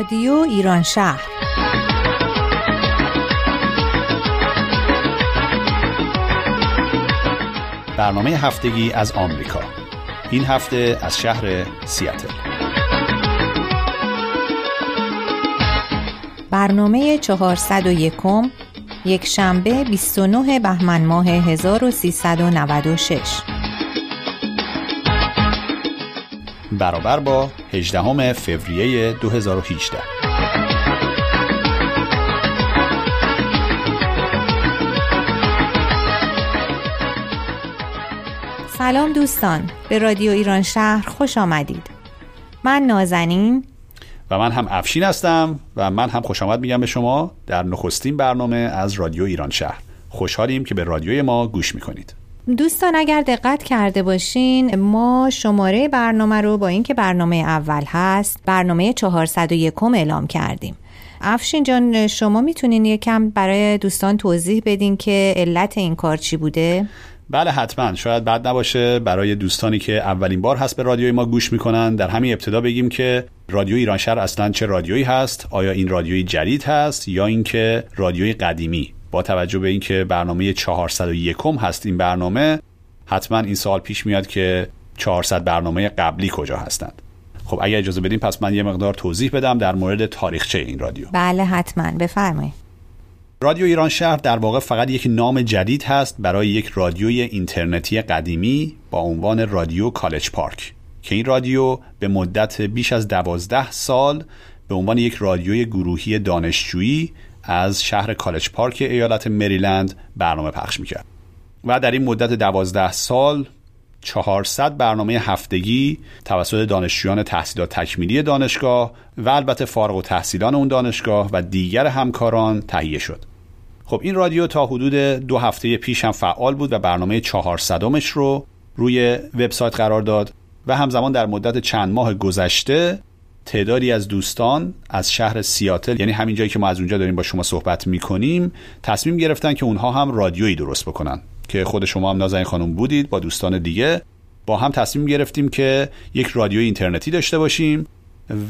رادیو ایران شهر. برنامه هفتگی از آمریکا. این هفته از شهر سیاتل. برنامه 401 یک شنبه 29 بهمن ماه 1396 برابر با 18 فوریه 2018 سلام دوستان به رادیو ایران شهر خوش آمدید. من نازنین. و من هم افشین هستم و من هم خوش آمد میگم به شما در نخستین برنامه از رادیو ایران شهر. خوشحالیم که به رادیوی ما گوش می‌کنید. دوستان اگر دقت کرده باشین ما شماره برنامه رو با اینکه برنامه اول هست برنامه 401 اعلام کردیم. افشین جان شما می‌تونین یکم برای دوستان توضیح بدین که علت این کار چی بوده؟ بله حتما. شاید بد نباشه. برای دوستانی که اولین بار هست به رادیوی ما گوش می‌کنن در همین ابتدا بگیم که رادیو ایران شهر اصلا چه رادیویی هست؟ آیا این رادیوی جدید هست یا اینکه رادیوی قدیمی؟ با توجه به اینکه برنامه 401 هست این برنامه حتما این سوال پیش میاد که 400 برنامه قبلی کجا هستند. خب اگر اجازه بدیم پس من یه مقدار توضیح بدم در مورد تاریخچه این رادیو. بله حتما. بفرمایید. رادیو ایران شهر در واقع فقط یک نام جدید هست برای یک رادیوی اینترنتی قدیمی با عنوان رادیو کالج پارک که این رادیو به مدت بیش از دوازده سال به عنوان یک رادیوی گروهی دانشجویی از شهر کالج پارک ایالت مریلند برنامه پخش می‌کرد. و در این مدت دوازده سال 400 برنامه هفتگی توسط دانشجویان تحصیلات تکمیلی دانشگاه و البته فارغ و تحصیلان اون دانشگاه و دیگر همکاران تهیه شد. خب این رادیو تا حدود دو هفته پیش هم فعال بود و برنامه 400 رو روی وبسایت قرار داد و همزمان در مدت چند ماه گذشته تعدادی از دوستان از شهر سیاتل یعنی همین جایی که ما از اونجا داریم با شما صحبت می‌کنیم تصمیم گرفتن که اونها هم رادیویی درست بکنن. که خود شما هم نازنین خانم بودید با دوستان دیگه. با هم تصمیم گرفتیم که یک رادیو اینترنتی داشته باشیم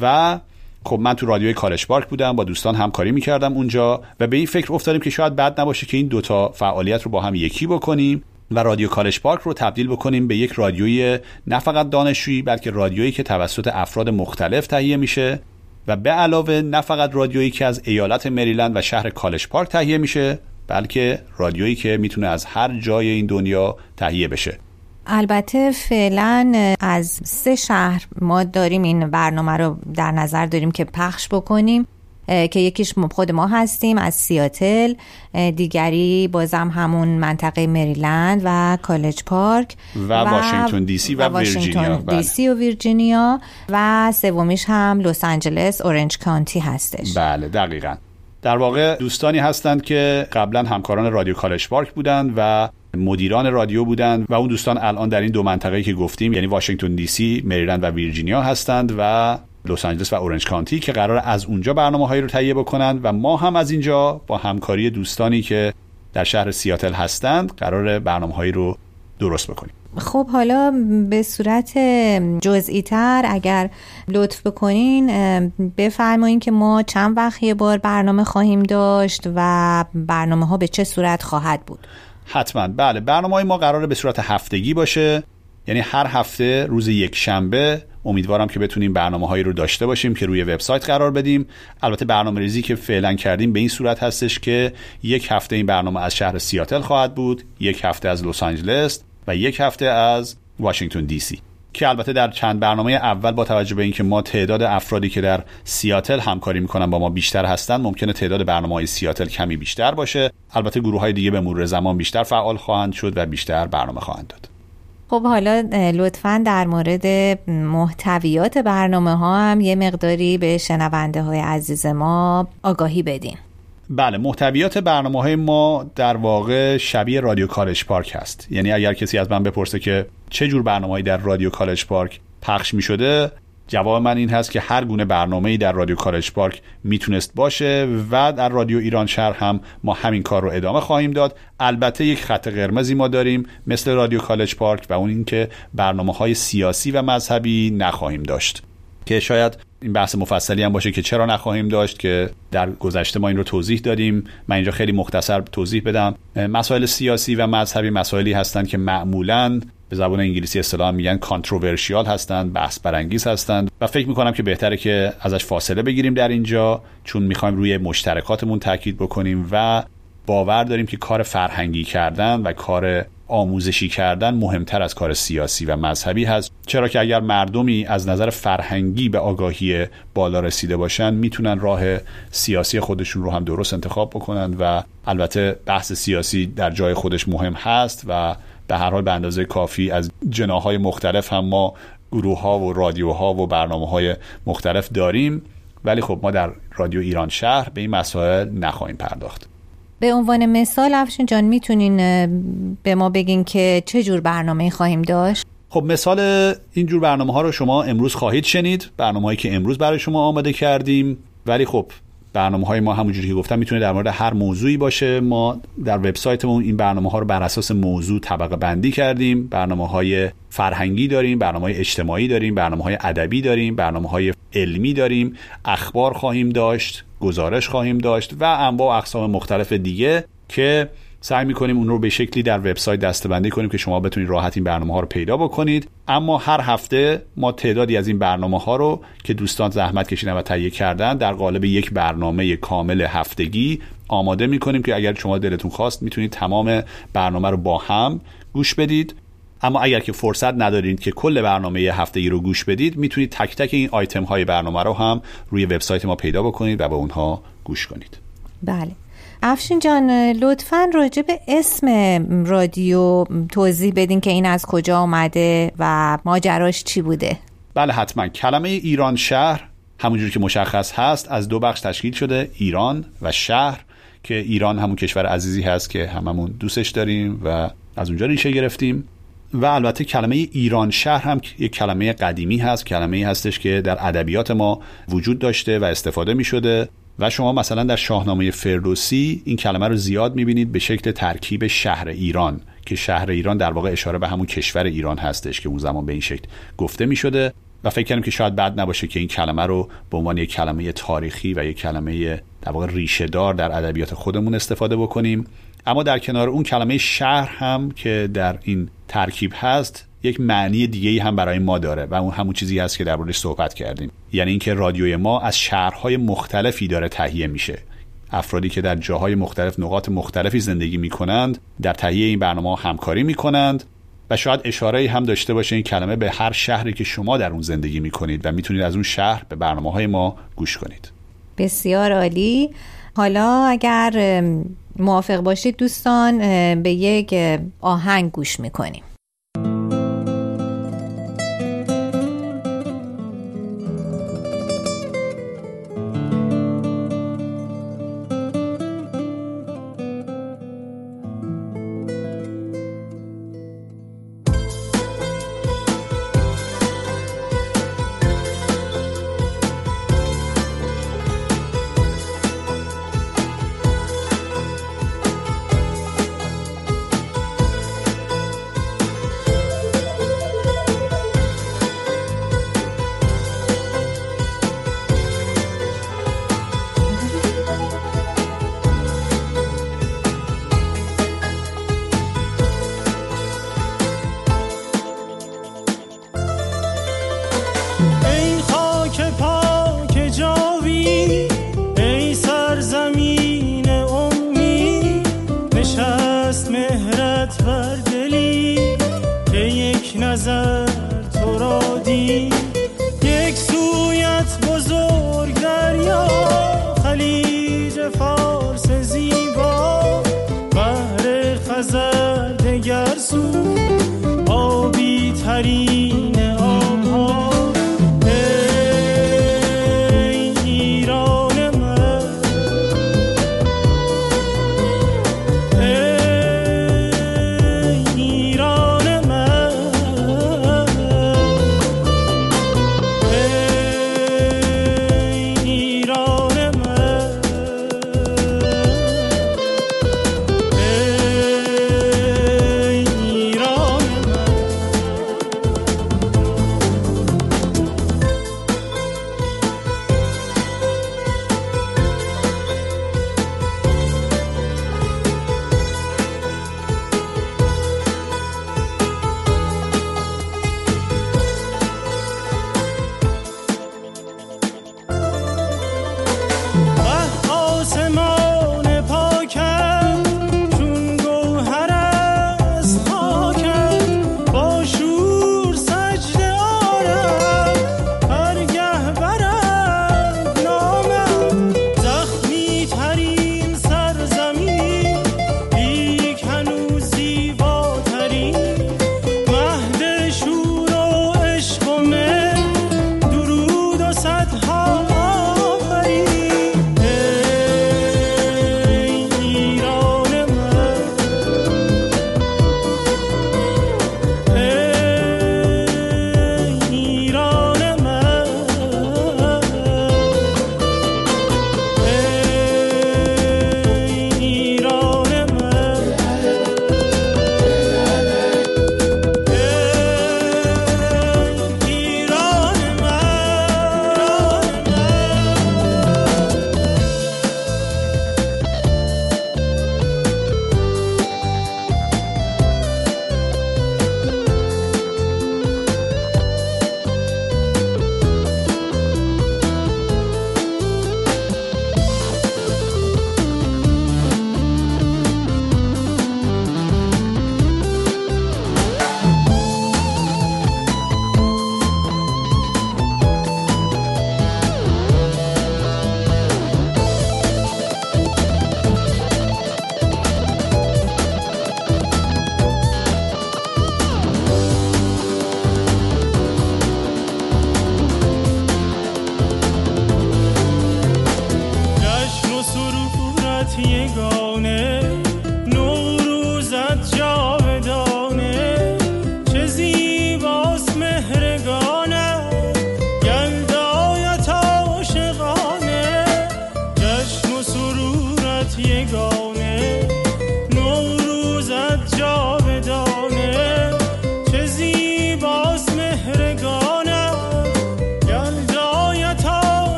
و خب من تو رادیوی کالج پارک بودم با دوستان همکاری می‌کردم اونجا و به این فکر افتادیم که شاید بد نباشه که این دوتا فعالیت رو با هم یکی بکنیم. و رادیو کالج پارک رو تبدیل بکنیم به یک رادیوی نه فقط دانشجویی بلکه رادیویی که توسط افراد مختلف تهیه میشه و به علاوه نه فقط رادیویی که از ایالت مریلند و شهر کالج پارک تهیه میشه بلکه رادیویی که می‌تونه از هر جای این دنیا تهیه بشه. البته فعلا از سه شهر ما داریم این برنامه رو در نظر داریم که پخش بکنیم. که یکیش خود ما هستیم از سیاتل. دیگری بازم همون منطقه مریلند و کالج پارک و, و واشنگتن دی سی و, و ویرجینیا. دی سی و ویرجینیا و سومیش هم لس آنجلس اورنج کانتی هستش. بله دقیقا. در واقع دوستانی هستند که قبلا همکاران رادیو کالج پارک بودند و مدیران رادیو بودند و اون دوستان الان در این دو منطقه که گفتیم یعنی واشنگتن دی سی، مریلند و ویرجینیا هستند و لس آنجلس و اورنج کانتی که قرار از اونجا برنامه هایی رو تهیه بکنند و ما هم از اینجا با همکاری دوستانی که در شهر سیاتل هستند قرار برنامه هایی رو درست بکنیم. خب حالا به صورت جزئی تر اگر لطف بکنین بفرمایین که ما چند وقت یه بار برنامه خواهیم داشت و برنامه ها به چه صورت خواهد بود؟ حتما. بله برنامه های ما قراره به صورت هفتگی باشه. یعنی هر هفته روز یک شنبه امیدوارم که بتونیم برنامه هایی رو داشته باشیم که روی وبسایت قرار بدیم. البته برنامه ریزی که فعلا کردیم به این صورت هستش که یک هفته این برنامه از شهر سیاتل خواهد بود یک هفته از لس آنجلس و یک هفته از واشنگتن دی سی. که البته در چند برنامه اول با توجه به اینکه ما تعداد افرادی که در سیاتل همکاری می‌کنن با ما بیشتر هستند ممکنه تعداد برنامه های سیاتل کمی بیشتر باشه. البته گروه های دیگه به مرور زمان بیشتر فعال خواهند شد و بیشتر برنامه خواهند داد. خب حالا لطفا در مورد محتویات برنامه ها هم یه مقداری به شنونده های عزیز ما آگاهی بدین. بله محتویات برنامه های ما در واقع شبیه رادیو کالج پارک هست. یعنی اگر کسی از من بپرسه که چه جور برنامه‌ای در رادیو کالج پارک پخش می شده جواب من این هست که هر گونه برنامه‌ای در رادیو کالج پارک می‌تونست باشه و در رادیو ایران شهر هم ما همین کار رو ادامه خواهیم داد. البته یک خط قرمزی ما داریم مثل رادیو کالج پارک و اون اینکه برنامه های سیاسی و مذهبی نخواهیم داشت. که شاید این بحث مفصلی هم باشه که چرا نخواهیم داشت که در گذشته ما این رو توضیح دادیم. من اینجا خیلی مختصر توضیح بدم. مسائل سیاسی و مذهبی مسائلی هستند که معمولا به زبان انگلیسی اصطلاح میگن کانتروورشیال هستند بحث برانگیز هستند و فکر می‌کنم که بهتره که ازش فاصله بگیریم در اینجا چون می‌خوایم روی مشترکاتمون تاکید بکنیم و باور داریم که کار فرهنگی کردن و کار آموزشی کردن مهمتر از کار سیاسی و مذهبی هست. چرا که اگر مردمی از نظر فرهنگی به آگاهی بالا رسیده باشن می‌تونن راه سیاسی خودشون رو هم درست انتخاب بکنن و البته بحث سیاسی در جای خودش مهم هست و به هر حال به اندازه کافی از جناهای مختلف هم ما گروه ها و رادیوها و برنامه های مختلف داریم. ولی خب ما در رادیو ایران شهر به این مسائل نخواهیم پرداخت. به عنوان مثال افشین جان می‌تونین به ما بگین که چه جور برنامه خواهیم داشت؟ خب مثال این جور برنامه ها رو شما امروز خواهید شنید برنامه هایی که امروز برای شما آماده کردیم. ولی خب برنامه های ما همونجوری که گفتم می‌تونه در مورد هر موضوعی باشه. ما در وبسایتمون این برنامه ها رو بر اساس موضوع طبقه بندی کردیم. برنامه های فرهنگی داریم برنامه های اجتماعی داریم برنامه های ادبی داریم برنامه های علمی داریم. اخبار خواهیم داشت گزارش خواهیم داشت و انواع اقسام مختلف دیگه که سعی می‌کنیم اون رو به شکلی در وبسایت دستبندی کنیم که شما بتونید راحت این برنامه ها رو پیدا بکنید. اما هر هفته ما تعدادی از این برنامه ها رو که دوستان زحمت کشیدن و تهیه کردن در قالب یک برنامه کامل هفتگی آماده می‌کنیم که اگر شما دلتون خواست می‌تونید تمام برنامه رو با هم گوش بدید. اما اگر که فرصت ندارید که کل برنامه هفتگی رو گوش بدید می‌تونید تک تک این آیتم های برنامه رو هم روی وبسایت ما پیدا بکنید و به اونها گوش کنید. بله. افشین جان لطفا راجع به اسم رادیو توضیح بدین که این از کجا آمده و ماجراش چی بوده. بله حتما. کلمه ایران شهر همونجور که مشخص هست از دو بخش تشکیل شده ایران و شهر که ایران همون کشور عزیزی هست که هممون دوستش داریم و از اونجا ریشه گرفتیم. و البته کلمه ایران شهر هم یک کلمه قدیمی هست. کلمه هستش که در ادبیات ما وجود داشته و استفاده می شده و شما مثلا در شاهنامه فردوسی این کلمه رو زیاد می‌بینید به شکل ترکیب شهر ایران که شهر ایران در واقع اشاره به همون کشور ایران هستش که اون زمان به این شکل گفته می شده و فکر کنم که شاید بد نباشه که این کلمه رو به عنوان یک کلمه تاریخی و یک کلمه در واقع ریشه دار در ادبیات خودمون استفاده بکنیم. اما در کنار اون کلمه شهر هم که در این ترکیب هست یک معنی دیگه هم برای ما داره و اون همون چیزی هست که در موردش صحبت کردیم. یعنی اینکه رادیوی ما از شهرهای مختلفی داره تهیه میشه. افرادی که در جاهای مختلف نقاط مختلفی زندگی می‌کنند در تهیه این برنامه همکاری می‌کنند و شاید اشاره هم داشته باشه این کلمه به هر شهری که شما در اون زندگی می‌کنید و می‌تونید از اون شهر به برنامه های ما گوش کنید. بسیار عالی. حالا اگر موافق باشید دوستان به یک آهنگ گوش می‌کنیم.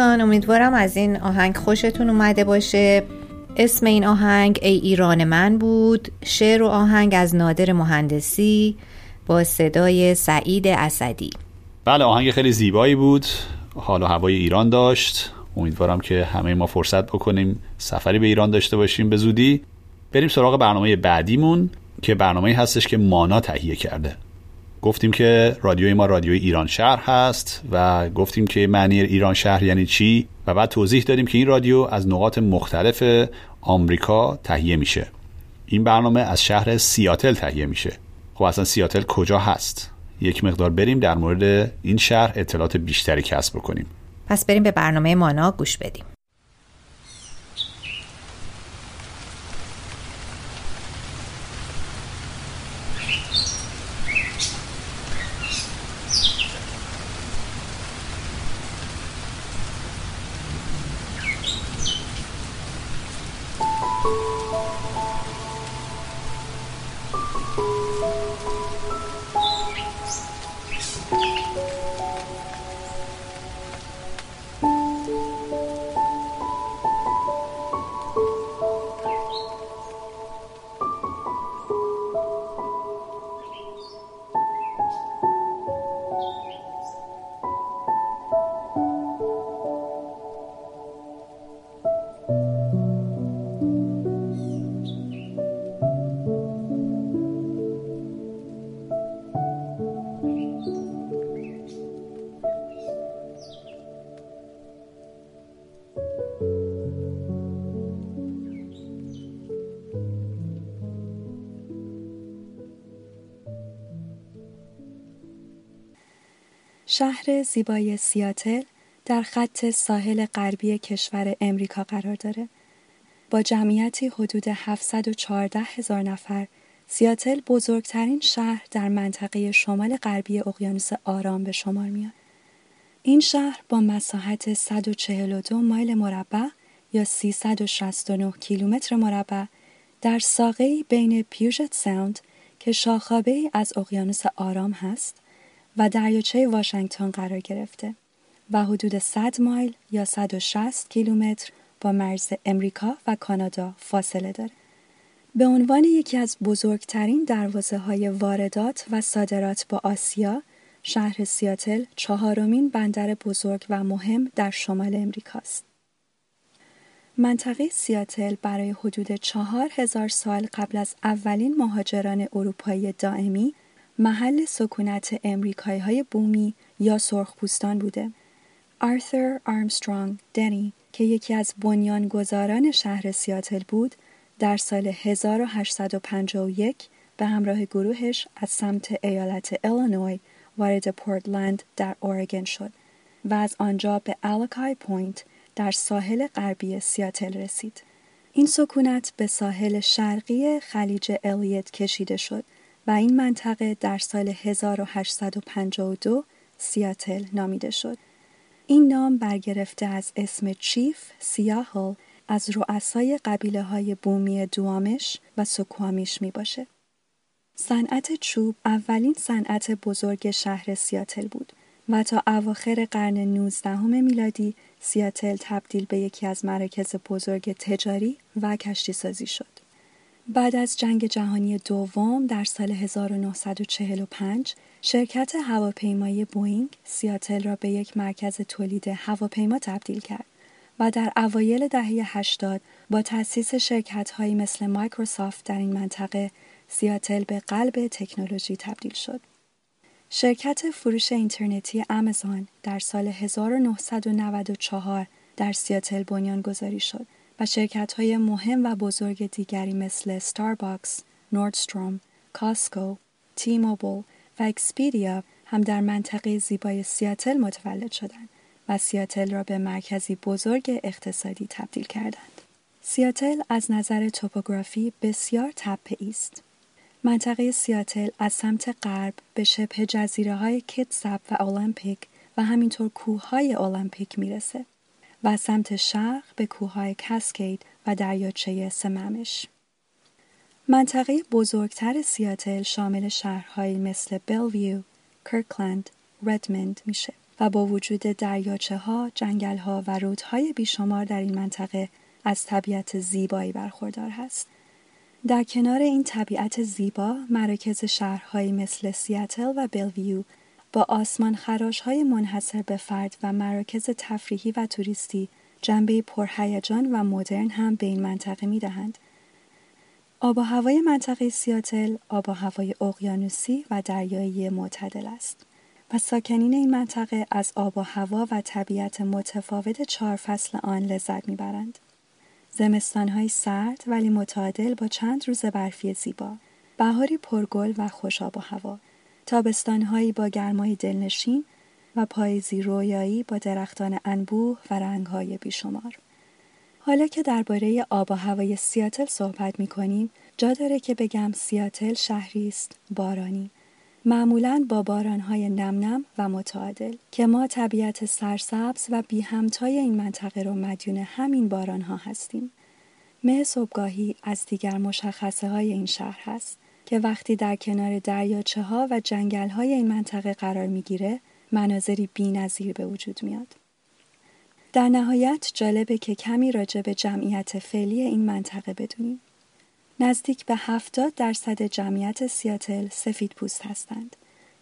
دوستان امیدوارم از این آهنگ خوشتون اومده باشه. اسم این آهنگ ای ایران من بود. شعر و آهنگ از نادر مهندسی با صدای سعید اسدی. بله آهنگ خیلی زیبایی بود. حال و هوای ایران داشت. امیدوارم که همه ما فرصت بکنیم سفری به ایران داشته باشیم به زودی. بریم سراغ برنامه بعدیمون که برنامه هستش که مانا تهیه کرده. گفتیم که رادیوی ما رادیوی ایران شهر هست و گفتیم که معنی ایران شهر یعنی چی؟ و بعد توضیح دادیم که این رادیو از نقاط مختلف آمریکا تهیه میشه. این برنامه از شهر سیاتل تهیه میشه. خب اصلا سیاتل کجا هست؟ یک مقدار بریم در مورد این شهر اطلاعات بیشتری کسب بکنیم. پس بریم به برنامه مانا گوش بدیم. شهر زیبای سیاتل در خط ساحل غربی کشور امریکا قرار داره. با جمعیتی حدود 714 هزار نفر، سیاتل بزرگترین شهر در منطقه شمال غربی اقیانوس آرام به شمار میاد. این شهر با مساحت 142 مایل مربع یا 369 کیلومتر مربع در ساقه‌ای بین پیوژت ساوند که شاخابه از اقیانوس آرام هست و دریاچه واشنگتن قرار گرفته و حدود 100 مایل یا 160 کیلومتر با مرز امریکا و کانادا فاصله داره. به عنوان یکی از بزرگترین دروازه های واردات و صادرات با آسیا، شهر سیاتل چهارمین بندر بزرگ و مهم در شمال امریکاست. منطقه سیاتل برای حدود چهار هزار سال قبل از اولین مهاجران اروپایی دائمی محل سکونت امریکایی های بومی یا سرخپوستان بوده. آرثر آرمسترانگ دنی که یکی از بنیانگذاران شهر سیاتل بود در سال 1851 به همراه گروهش از سمت ایالت ایلینوی وارد پورتلند در اورگن شد و از آنجا به الکای پوینت در ساحل غربی سیاتل رسید. این سکونت به ساحل شرقی خلیج الیت کشیده شد و این منطقه در سال 1852 سیاتل نامیده شد. این نام برگرفته از اسم چیف سیاهل از رؤسای قبیله های بومی دوامش و سکوامیش می باشه. صنعت چوب اولین صنعت بزرگ شهر سیاتل بود و تا اواخر قرن 19 میلادی سیاتل تبدیل به یکی از مراکز بزرگ تجاری و کشتی سازی شد. بعد از جنگ جهانی دوم در سال 1945 شرکت هواپیمایی بوینگ سیاتل را به یک مرکز تولید هواپیما تبدیل کرد و در اوایل دهه 80 با تأسیس شرکت‌هایی مثل مایکروسافت در این منطقه سیاتل به قلب تکنولوژی تبدیل شد. شرکت فروش اینترنتی آمازون در سال 1994 در سیاتل بنیان گذاری شد و شرکت های مهم و بزرگ دیگری مثل ستارباکس، نوردستروم، کاسکو، تی موبل و اکسپیدیا هم در منطقه زیبای سیاتل متولد شدند و سیاتل را به مرکزی بزرگ اقتصادی تبدیل کردند. سیاتل از نظر توپوگرافی بسیار تپه است. منطقه سیاتل از سمت غرب به شبه جزیره های کتسب و المپیک و همینطور کوههای المپیک می‌رسه. و سمت شرق به کوههای کسکید و دریاچه سممش. منطقه بزرگتر سیاتل شامل شهرهایی مثل بلویو، کرکلند، ردمند میشه و با وجود دریاچه ها، جنگل ها و رودهای بیشمار در این منطقه از طبیعت زیبایی برخوردار هست. در کنار این طبیعت زیبا، مراکز شهرهایی مثل سیاتل و بلویو با آسمان خراش های منحصر به فرد و مراکز تفریحی و توریستی جنبه پرهیجان و مدرن هم به این منطقه می دهند. آب و هوای منطقه سیاتل آب و هوای اقیانوسی و دریایی معتدل است و ساکنین این منطقه از آب و هوا و طبیعت متفاوت چهار فصل آن لذت می‌برند. زمستانهای سرد ولی متعادل با چند روز برفی زیبا، بهاری پرگل و خوش آب و هوا، تابستانهایی با گرمای دلنشین و پاییزی رویایی با درختان انبوه و رنگهای بیشمار. حالا که درباره آب و هوای سیاتل صحبت می کنیم، جا داره که بگم سیاتل شهری است بارانی. معمولا با بارانهای نم نم و متعادل که ما طبیعت سرسبز و بی همتای این منطقه رو مدیون همین بارانها هستیم. مه صبحگاهی از دیگر مشخصه های این شهر هست که وقتی در کنار دریاچه ها و جنگل های این منطقه قرار می‌گیره مناظری بی نظیر به وجود میاد. در نهایت جالبه که کمی راجع به جمعیت فعلی این منطقه بدونیم. نزدیک به 70 درصد جمعیت سیاتل سفید پوست هستند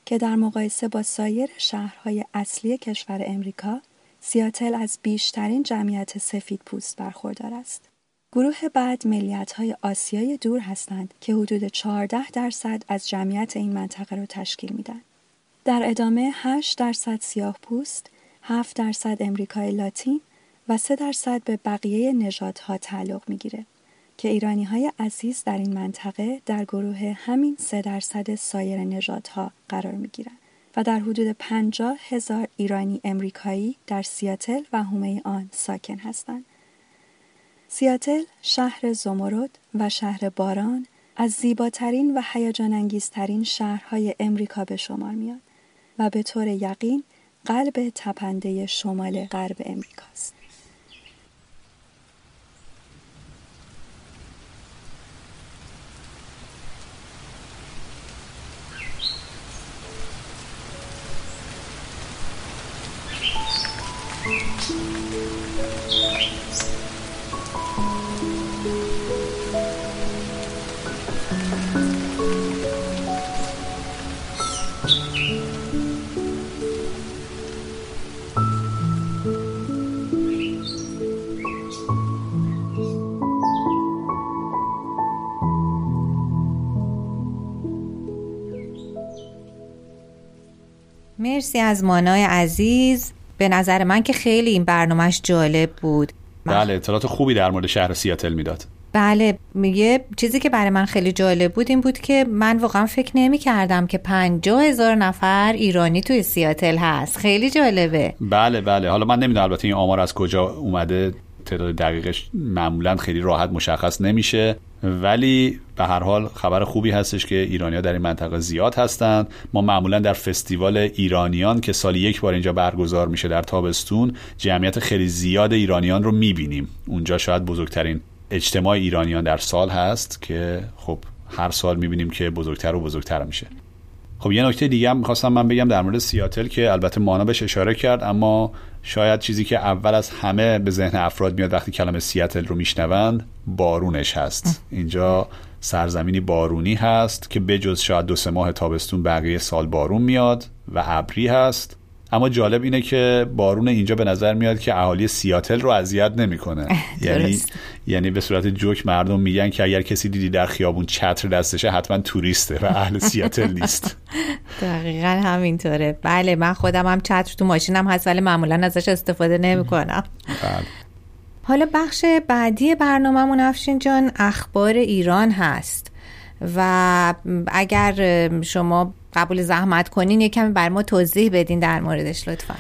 که در مقایسه با سایر شهرهای اصلی کشور امریکا سیاتل از بیشترین جمعیت سفید پوست برخوردار است. گروه بعد ملیت های آسیای دور هستند که حدود 14 درصد از جمعیت این منطقه را تشکیل میدن. در ادامه 8 درصد سیاه پوست، 7 درصد امریکای لاتین و 3 درصد به بقیه نژادها تعلق می‌گیره که ایرانی های عزیز در این منطقه در گروه همین 3 درصد سایر نژادها قرار می و در حدود 50 هزار ایرانی امریکایی در سیاتل و حومه آن ساکن هستند. سیاتل شهر زمرد و شهر باران از زیباترین و هیجان انگیزترین شهرهای امریکا به شمار میاد و به طور یقین قلب تپنده شمال غرب امریکاست. مرسی از مانای عزیز. به نظر من که خیلی این برنامهش جالب بود. بله اطلاعات خوبی در مورد شهر سیاتل می‌داد. بله یه چیزی که برای من خیلی جالب بود این بود که من واقعا فکر نمی کردم که پنجاه هزار نفر ایرانی توی سیاتل هست. خیلی جالبه. بله بله. حالا من نمی‌دونم البته این آمار از کجا اومده. تعداد دقیقش معمولا خیلی راحت مشخص نمیشه. ولی به هر حال خبر خوبی هستش که ایرانیا در این منطقه زیاد هستند. ما معمولا در فستیوال ایرانیان که سال یک بار اینجا برگزار میشه در تابستون جمعیت خیلی زیاد ایرانیان رو می‌بینیم. اونجا شاید بزرگترین اجتماع ایرانیان در سال هست که خب هر سال می‌بینیم که بزرگتر و بزرگتر میشه. خب یه نکته دیگه هم می‌خواستم من بگم در مورد سیاتل که البته مانا بهش اشاره کرد اما شاید چیزی که اول از همه به ذهن افراد میاد وقتی کلمه سیاتل رو میشنوند بارونش هست. اینجا سرزمینی بارونی هست که بجز شاید دو سه ماه تابستون بقیه سال بارون میاد و ابری هست. اما جالب اینه که بارون اینجا به نظر میاد که اهالی سیاتل رو اذیت نمی‌کنه. یعنی یعنی به صورت جوک مردم میگن که اگر کسی دیدی در خیابون چتر دستشه حتما توریسته و اهل سیاتل نیست. دقیقا همینطوره. بله من خودم هم چتر تو ماشینم هست ولی معمولا ازش استفاده نمی‌کنم. بله. حالا بخش بعدی برنامهمون افشین جان اخبار ایران هست. و اگر شما قبول زحمت کنین یه کمی بر ما توضیح بدین در موردش لطفا.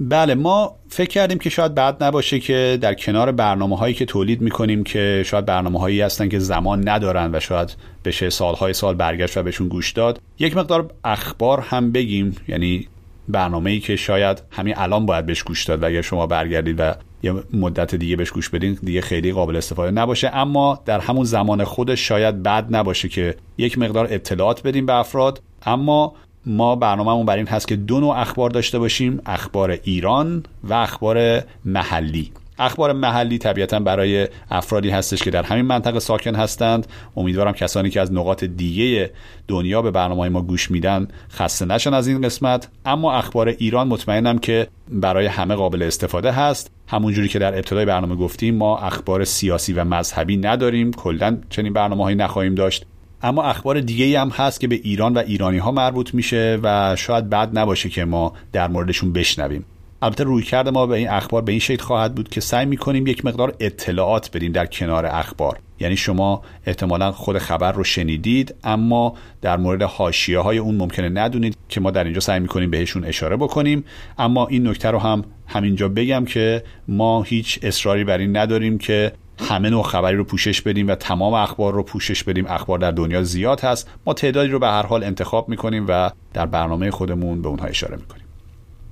بله ما فکر کردیم که شاید بعد نباشه که در کنار برنامه هایی که تولید می‌کنیم که شاید برنامه هایی هستن که زمان ندارن و شاید بشه سالهای سال برگشت و بهشون گوش داد یک مقدار اخبار هم بگیم. یعنی برنامه ای که شاید همین الان باید بهش گوش داد و اگر شما برگردید و یه مدت دیگه بهش گوش بدین دیگه خیلی قابل استفاده نباشه. اما در همون زمان خودش شاید بد نباشه که یک مقدار اطلاعات بدیم به افراد. اما ما برنامهمون بر این هست که دو نوع اخبار داشته باشیم اخبار ایران و اخبار محلی. اخبار محلی طبیعتا برای افرادی هستش که در همین منطقه ساکن هستند. امیدوارم کسانی که از نقاط دیگه دنیا به برنامه ما گوش میدن خسته نشن از این قسمت. اما اخبار ایران مطمئنم که برای همه قابل استفاده هست. همونجوری که در ابتدای برنامه گفتیم ما اخبار سیاسی و مذهبی نداریم. کلا چنین برنامه هایی نخواهیم داشت. اما اخبار دیگه هم هست که به ایران و ایرانی ها مربوط میشه و شاید بد نباشه که ما در موردشون بشنویم. البته روی کرده ما به این اخبار به این شکل خواهد بود که سعی می‌کنیم یک مقدار اطلاعات بدیم در کنار اخبار. یعنی شما احتمالا خود خبر رو شنیدید اما در مورد حاشیه های اون ممکنه ندونید که ما در اینجا سعی می‌کنیم بهشون اشاره بکنیم. اما این نکته رو هم همینجا بگم که ما هیچ اصراری بر این نداریم که همه نوع خبری رو پوشش بدیم و تمام اخبار رو پوشش بدیم. اخبار در دنیا زیاد هست. ما تعدادی رو به هر حال انتخاب می‌کنیم و در برنامه خودمون به اونها اشاره می‌کنیم.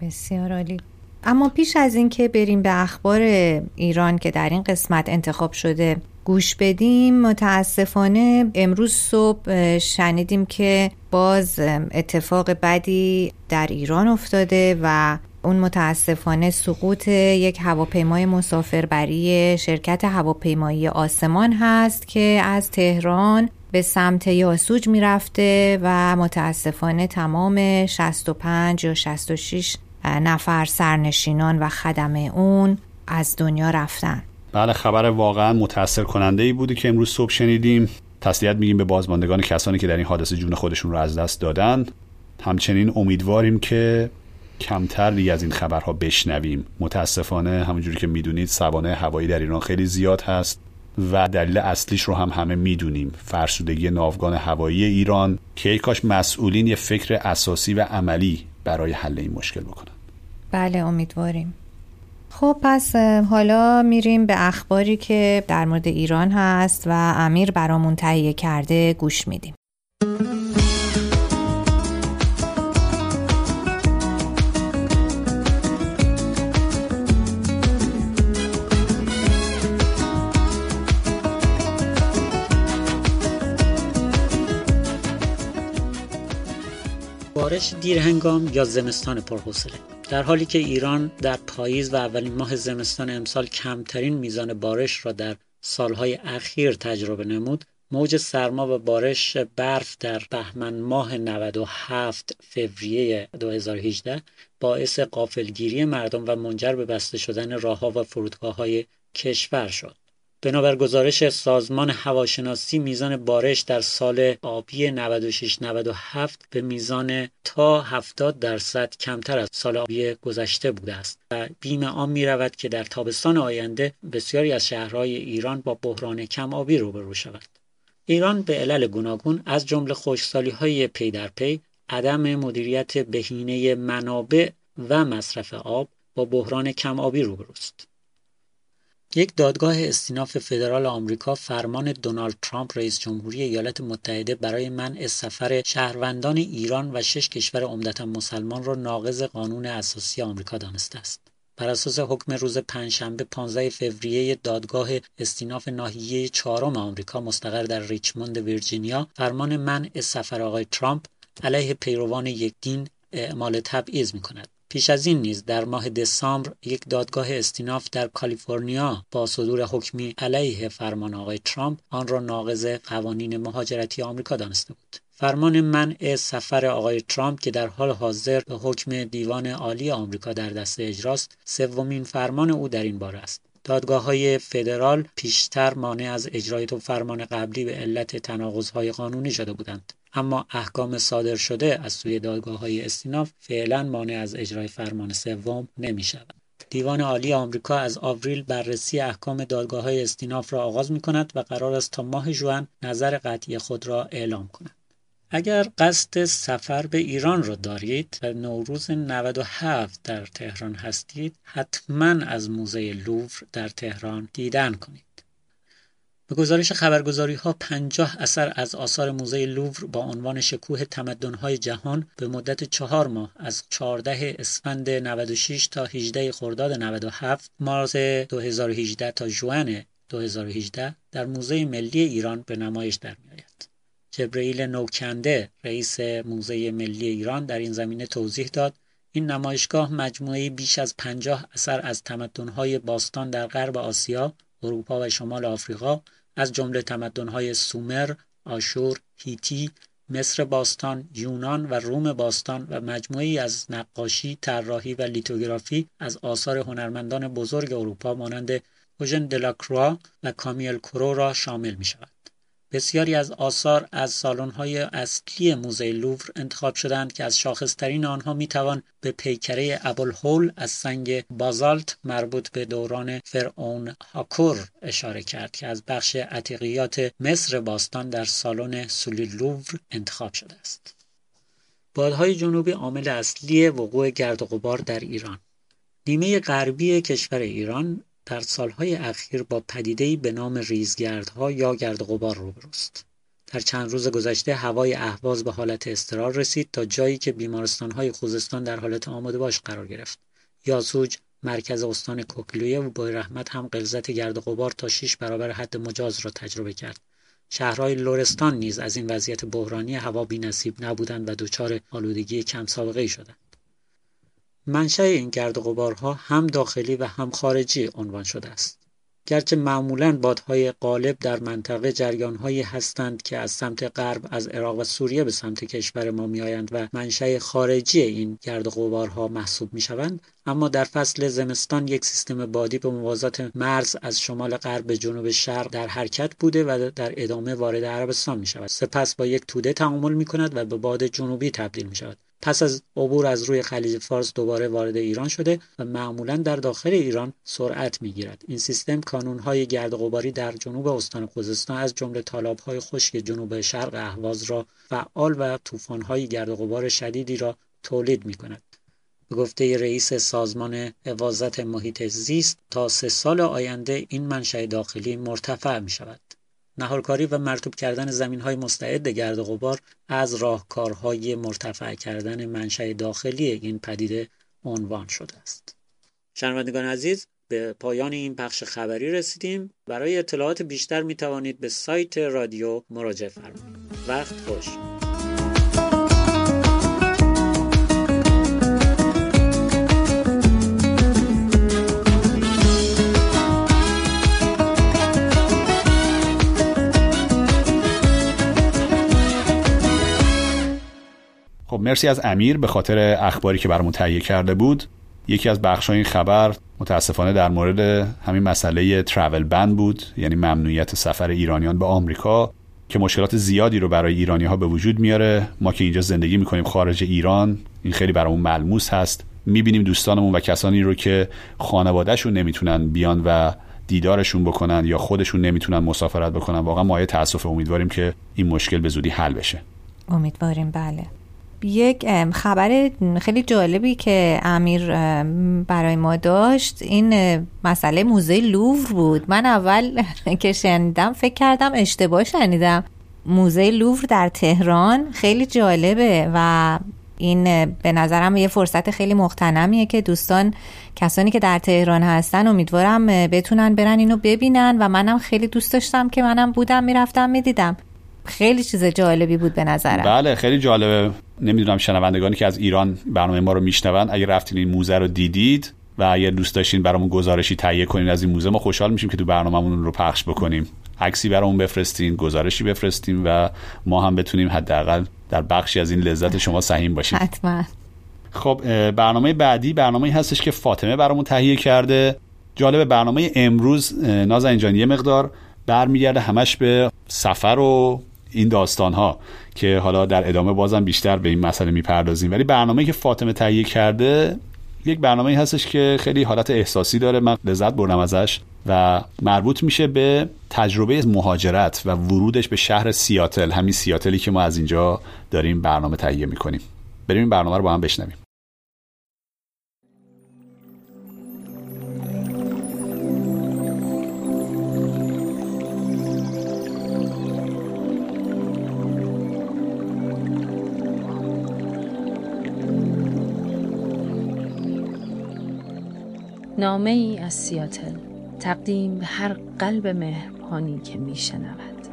بسیار عالی. اما پیش از اینکه بریم به اخبار ایران که در این قسمت انتخاب شده گوش بدیم متاسفانه امروز صبح شنیدیم که باز اتفاق بدی در ایران افتاده و اون متاسفانه سقوط یک هواپیمای مسافربری شرکت هواپیمایی آسمان هست که از تهران به سمت یاسوج می‌رفته و متاسفانه تمام 65 یا 66 نفر سرنشینان و خدم اون از دنیا رفتن. بله خبر واقعا متاثر کننده ای بودی که امروز صبح شنیدیم. تسلیت میگیم به بازماندگان کسانی که در این حادثه جون خودشون رو از دست دادن. همچنین امیدواریم که کمتر از این خبرها بشنویم. متاسفانه همونجوری که می‌دونید سوانه هوایی در ایران خیلی زیاد هست و دلیل اصلیش رو هم همه می‌دونیم. فرسودگی ناوگان هوایی ایران که کاش مسئولین یه فکر اساسی و عملی برای حل این مشکل بکنن. بله امیدواریم. خب پس حالا میریم به اخباری که در مورد ایران هست و امیر برامون تهیه کرده گوش میدیم. بارش دیرهنگام یا زمستان پرحوصله در حالی که ایران در پاییز و اولین ماه زمستان امسال کمترین میزان بارش را در سالهای اخیر تجربه نمود موج سرما و بارش برف در بهمن ماه 97 فوریه 2018 باعث قافلگیری مردم و منجر به بسته شدن راهها و فرودگاه های کشور شد. بنابر گزارش سازمان هواشناسی میزان بارش در سال آبی 96-97 به میزان تا 70 درصد کمتر از سال آبی گذشته بوده است و بیم آن می رود که در تابستان آینده بسیاری از شهرهای ایران با بحران کم آبی روبرو شود. ایران به علل گوناگون از جمله خشکسالی های پی در پی عدم مدیریت بهینه منابع و مصرف آب با بحران کم آبی روبروست. یک دادگاه استیناف فدرال آمریکا فرمان دونالد ترامپ رئیس جمهوری ایالات متحده برای منع سفر شهروندان ایران و شش کشور عمدتا مسلمان را ناقض قانون اساسی آمریکا دانسته است. بر اساس حکم روز پنجشنبه 15 فوریه دادگاه استیناف ناحیه چهارم آمریکا مستقر در ریچموند ویرجینیا فرمان منع سفر آقای ترامپ علیه پیروان یک دین اعمال تبعیض می کند. پیش از این نیز در ماه دسامبر یک دادگاه استیناف در کالیفرنیا با صدور حکمی علیه فرمان آقای ترامپ آن را ناقض قوانین مهاجرتی آمریکا دانسته بود. فرمان منع سفر آقای ترامپ که در حال حاضر به حکم دیوان عالی آمریکا در دست اجراست سومین فرمان او در این باره است. دادگاه های فدرال پیشتر مانع از اجرای تو فرمان قبلی به علت تناقض های قانونی شده بودند. اما احکام صادر شده از سوی دادگاه های استیناف فعلا مانع از اجرای فرمان سوم نمی شود. دیوان عالی آمریکا از آوریل بررسی احکام دادگاه های استیناف را آغاز می کند و قرار است تا ماه جوان نظر قطعی خود را اعلام کند. اگر قصد سفر به ایران را دارید و نوروز 97 در تهران هستید حتما از موزه لوور در تهران دیدن کنید. به گزارش خبرگزاری ها 50 اثر از آثار موزه لوور با عنوان شکوه تمدن جهان به مدت چهار ماه از 14 اسفند 96 تا 18 خرداد 97 مارس 2018 تا جوان 2018 در موزه ملی ایران به نمایش در می آید. جبرئیل نوکنده رئیس موزه ملی ایران در این زمینه توضیح داد این نمایشگاه مجموعه بیش از پنجاه اثر از تمدن‌های باستان در غرب آسیا، اروپا و شمال آفریقا از جمله تمدن‌های سومر، آشور، هیتی، مصر باستان، یونان و روم باستان و مجموعی از نقاشی، طراحی و لیتوگرافی از آثار هنرمندان بزرگ اروپا مانند اوژن دلاکروا و کامیل کرو را شامل می شود. بسیاری از آثار از سالن‌های اصلی موزه لوور انتخاب شدند که از شاخصترین آنها می‌توان به پیکره ابوالهول از سنگ بازالت مربوط به دوران فرعون هاکور اشاره کرد که از بخش عتیقیات مصر باستان در سالن سولی لوور انتخاب شده است. بادهای جنوبی عامل اصلی وقوع گرد و غبار در ایران نیمه غربی کشور ایران در سالهای اخیر با پدیده‌ای به نام ریزگردها یا گرد غبار روبروست. در چند روز گذشته هوای اهواز به حالت استرار رسید تا جایی که بیمارستانهای خوزستان در حالت آماده باش قرار گرفت. یاسوج مرکز استان کوکلویه و بای رحمت هم قلزت گرد غبار تا 6 برابر حد مجاز را تجربه کرد. شهرهای لورستان نیز از این وضعیت بحرانی هوا نصیب نبودند و دچار آلودگی کم سابقه شدند. منشأ این گرد و غبارها هم داخلی و هم خارجی عنوان شده است. گرچه معمولا بادهای غالب در منطقه جریانهایی هستند که از سمت غرب از عراق و سوریه به سمت کشور ما میآیند و منشأ خارجی این گرد و غبارها محسوب می‌شوند اما در فصل زمستان یک سیستم بادی به موازات مرز از شمال غرب به جنوب شرق در حرکت بوده و در ادامه وارد عربستان می شود سپس با یک توده تعامل می کند و به باد جنوبی تبدیل می شود پس از عبور از روی خلیج فارس دوباره وارد ایران شده و معمولا در داخل ایران سرعت می‌گیرد این سیستم کانونهای گرد غباری در جنوب استان خوزستان از جمله تالابهای خشک جنوب شرق اهواز را فعال و طوفانهای گرد غبار شدیدی را تولید می کند. به گفته رئیس سازمان حفاظت محیط زیست تا سه سال آینده این منشأ داخلی مرتفع می شود. نهارکاری و مرتوب کردن زمین های مستعد گرد و غبار از راهکارهای مرتفع کردن منشأ داخلی این پدیده عنوان شده است. شنوندگان عزیز به پایان این پخش خبری رسیدیم. برای اطلاعات بیشتر می توانید به سایت رادیو مراجعه فرمایید. وقت خوش. خب مرسی از امیر به خاطر اخباری که برامون تهیه کرده بود. یکی از بخش این خبر متاسفانه در مورد همین مسئله ترافل بند بود یعنی ممنوعیت سفر ایرانیان به آمریکا که مشکلات زیادی رو برای ایرانی ها به وجود میاره. ما که اینجا زندگی می‌کنیم خارج ایران این خیلی برامون ملموس هست. می‌بینیم دوستانمون و کسانی رو که خانوادهشون نمی‌تونن بیان و دیدارشون بکنن یا خودشون نمی‌تونن مسافرت بکنن واقعا مایه تاسف امیدواریم که این مشکل به زودی حل بشه. امیدواریم بله. یک خبر خیلی جالبی که امیر برای ما داشت. این مسئله موزه لوور بود. من اول که شنیدم فکر کردم اشتباه شنیدم. موزه لوور در تهران خیلی جالبه و این به نظرم یه فرصت خیلی مختنمیه که دوستان کسانی که در تهران هستن امیدوارم بتونن برن اینو ببینن و منم خیلی دوست داشتم که منم بودم می‌رفتم می‌دیدم. خیلی چیز جالبی بود به نظرم. بله خیلی جالبه. نمی‌دونم شنوندگانی که از ایران برنامه ما رو میشنون اگه رفتین این موزه رو دیدید و اگه دوست داشتین برامون گزارشی تهیه کنین از این موزه ما خوشحال میشیم که تو برنامهمون رو پخش بکنیم. عکسی برامون بفرستین گزارشی بفرستیم و ما هم بتونیم حداقل در بخشی از این لذت شما سهیم باشیم. حتما. خب برنامه بعدی برنامه هستش که فاطمه برامون تهیه کرده. جالب برنامه امروز نازنین جان یه مقدار برمیگرده همش به سفر و این داستان ها که حالا در ادامه بازم بیشتر به این مسئله می‌پردازیم. ولی برنامه که فاطمه تهیه کرده یک برنامه هستش که خیلی حالت احساسی داره. من لذت بردم ازش و مربوط میشه به تجربه مهاجرت و ورودش به شهر سیاتل همین سیاتلی که ما از اینجا داریم برنامه تهیه می‌کنیم. بریم این برنامه رو با هم بشنویم. نامه ای از سیاتل. تقدیم به هر قلب مهربانی که میشنود.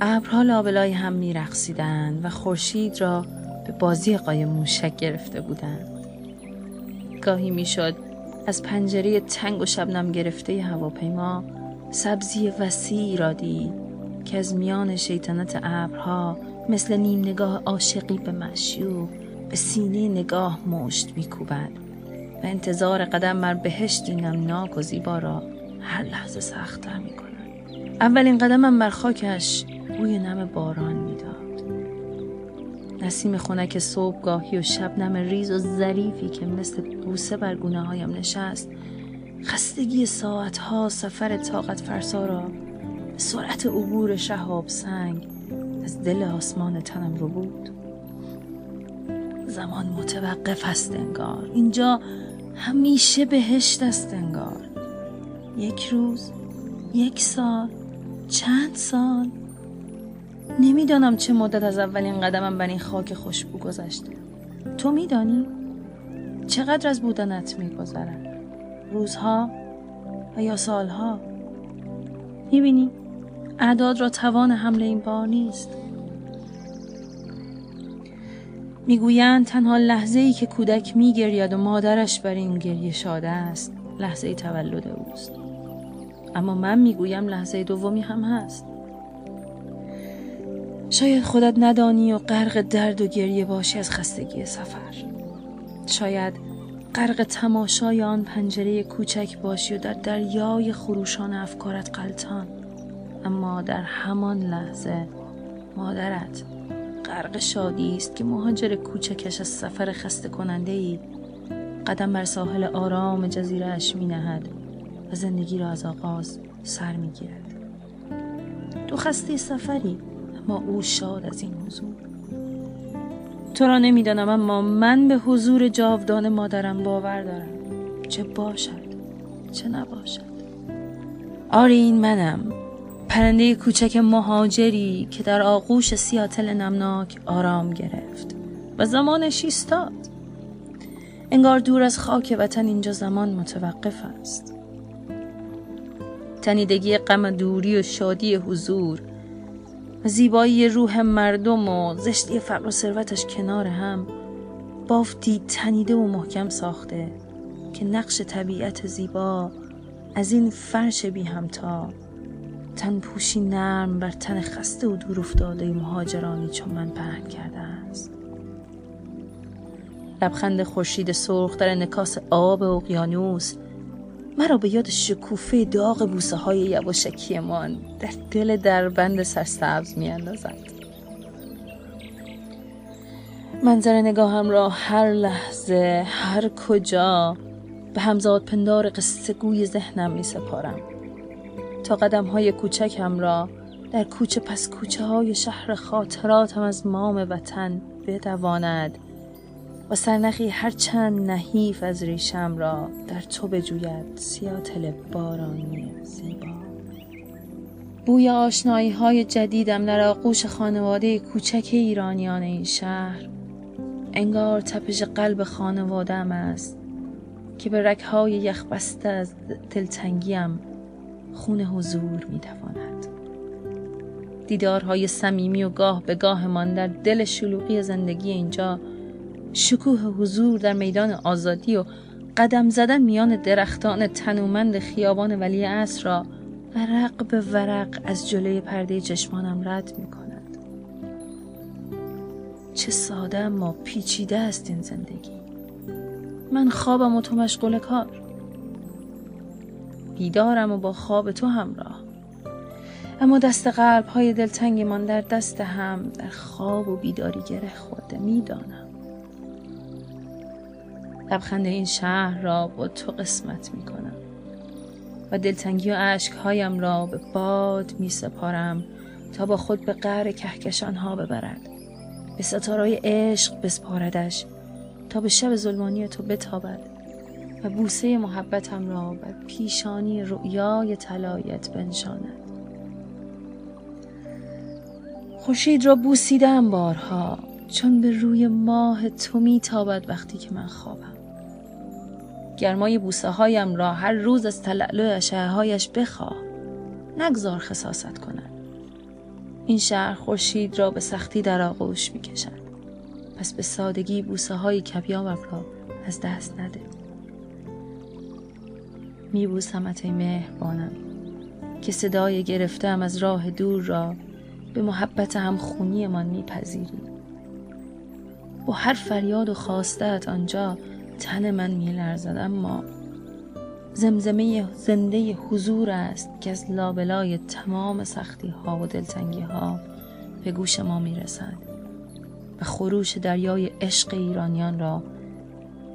ابرها لابلای هم میرقصیدند و خورشید را به بازی قای موشک گرفته بودند. گاهی می‌شد از پنجره تنگ و شبنم گرفته هواپیما سبزی وسیعی را دید که از میان شیطنت ابرها مثل نیم نگاه عاشقی به مشیوق به سینه نگاه مشت میکوبد و انتظار قدم بر بهشتی نمناک و زیبا را هر لحظه سختتر می‌کند. اولین قدمم بر خاکش بوی نم باران می‌داد. نسیم خنک صبحگاهی و شبنم ریز و ظریفی که مثل بوسه بر گونه هایم نشست خستگی ساعتها سفر طاقت فرسا را به سرعت عبور شهاب سنگ از دل آسمان تنم رو بود. زمان متوقف است انگار. اینجا همیشه بهشت است انگار. یک روز یک سال چند سال؟ نمی‌دانم چه مدت از اولین قدمم بر این خاک خوشبو گذشته. تو میدانی؟ چقدر از بودنت میگذرد؟ روزها و یا سالها. می‌بینی اعداد را توان حمله این بار نیست. می‌گویند تنها لحظه ای که کودک میگرید و مادرش بر این گریه شاده است لحظه تولد اوست. اما من می‌گویم لحظه دومی هم هست. شاید خودت ندانی و غرق درد و گریه باشی از خستگی سفر. شاید غرق تماشای آن پنجره کوچک باشی و در دریای خروشان افکارت قلطان اما در همان لحظه مادرت غرق شادی است که مهاجر کوچکش از سفر خسته کننده ای قدم بر ساحل آرام جزیره اش می نهد و زندگی را از آغاز سر می گیرد. تو خسته سفری اما او شاد از این حضور تو را نمی‌دانم اما من به حضور جاودان مادرم باور دارم. چه باشد چه نباشد. آری منم. پرنده کوچک مهاجری که در آغوش سیاتل نمناک آرام گرفت و زمانش ایستاد انگار دور از خاک وطن اینجا زمان متوقف است. تنیدگی غم دوری و شادی حضور زیبایی روح مردم و زشتی فقر و ثروتش کنار هم بافتی تنیده و محکم ساخته که نقش طبیعت زیبا از این فرش بی همتا. تن پوشی نرم بر تن خسته و دور افتاده مهاجرانی چون من پهن کرده است. لبخند خورشید سرخ در نکاس آب اقیانوس مرا به یاد شکوفه داغ بوسه های یواشکیمان در دل دربند سرسبز می اندازد. منظر نگاهم را هر لحظه هر کجا به همزاد پندار قصه گوی ذهنم می سپارم تا قدم های کوچکم را در کوچه پس کوچه های شهر خاطراتم از مام وطن بدواند و سرنخی هر چند نحیف از ریشم را در تو بجوید سیاتل بارانی زیبا. بوی آشنایی های جدیدم در آغوش خانواده کوچک ایرانیان این شهر. انگار تپش قلب خانوادم است که به رکهای یخ بسته از دلتنگیم خون حضور می‌تواند. دیدارهای صمیمی و گاه به گاهمان در دل شلوغی زندگی اینجا شکوه حضور در میدان آزادی و قدم زدن میان درختان تنومند خیابان ولی اصر را ورق به ورق از جلوی پرده چشمانم رد می کند. چه ساده اما پیچیده است این زندگی. من خوابم و تو مشغول کار. بیدارم و با خواب تو همراه. اما دست قلب های دلتنگمان در دست هم در خواب و بیداری گره خورده می‌دانم. لبخند این شهر را با تو قسمت می کنم و دلتنگی و هایم را به باد می سپارم تا با خود به قعر کهکشان ها ببرد به ستارای عشق بسپاردش تا به شب ظلمانی تو بتابد و بوسه محبتم را بر پیشانی رؤیای طلایت بنشاند. خورشید را بوسیدم بارها چون به روی ماه تو میتابد وقتی که من خوابم. گرمای بوسه هایم را هر روز از تلعلو اشعه هایش بخواه. نگذار خصاست کنند این شهر خورشید را به سختی در آغوش می کشد. پس به سادگی بوسه های کپیامم را از دست نده. می بوسمت ای مهربانم که صدای گرفتم از راه دور را به محبت هم خونیمان میپذیری. با هر فریاد و خواستت آنجا تن من میلرزد اما زمزمه زنده حضور است که از لابلای تمام سختی ها و دلتنگی ها به گوش ما می‌رسد و خروش دریای عشق ایرانیان را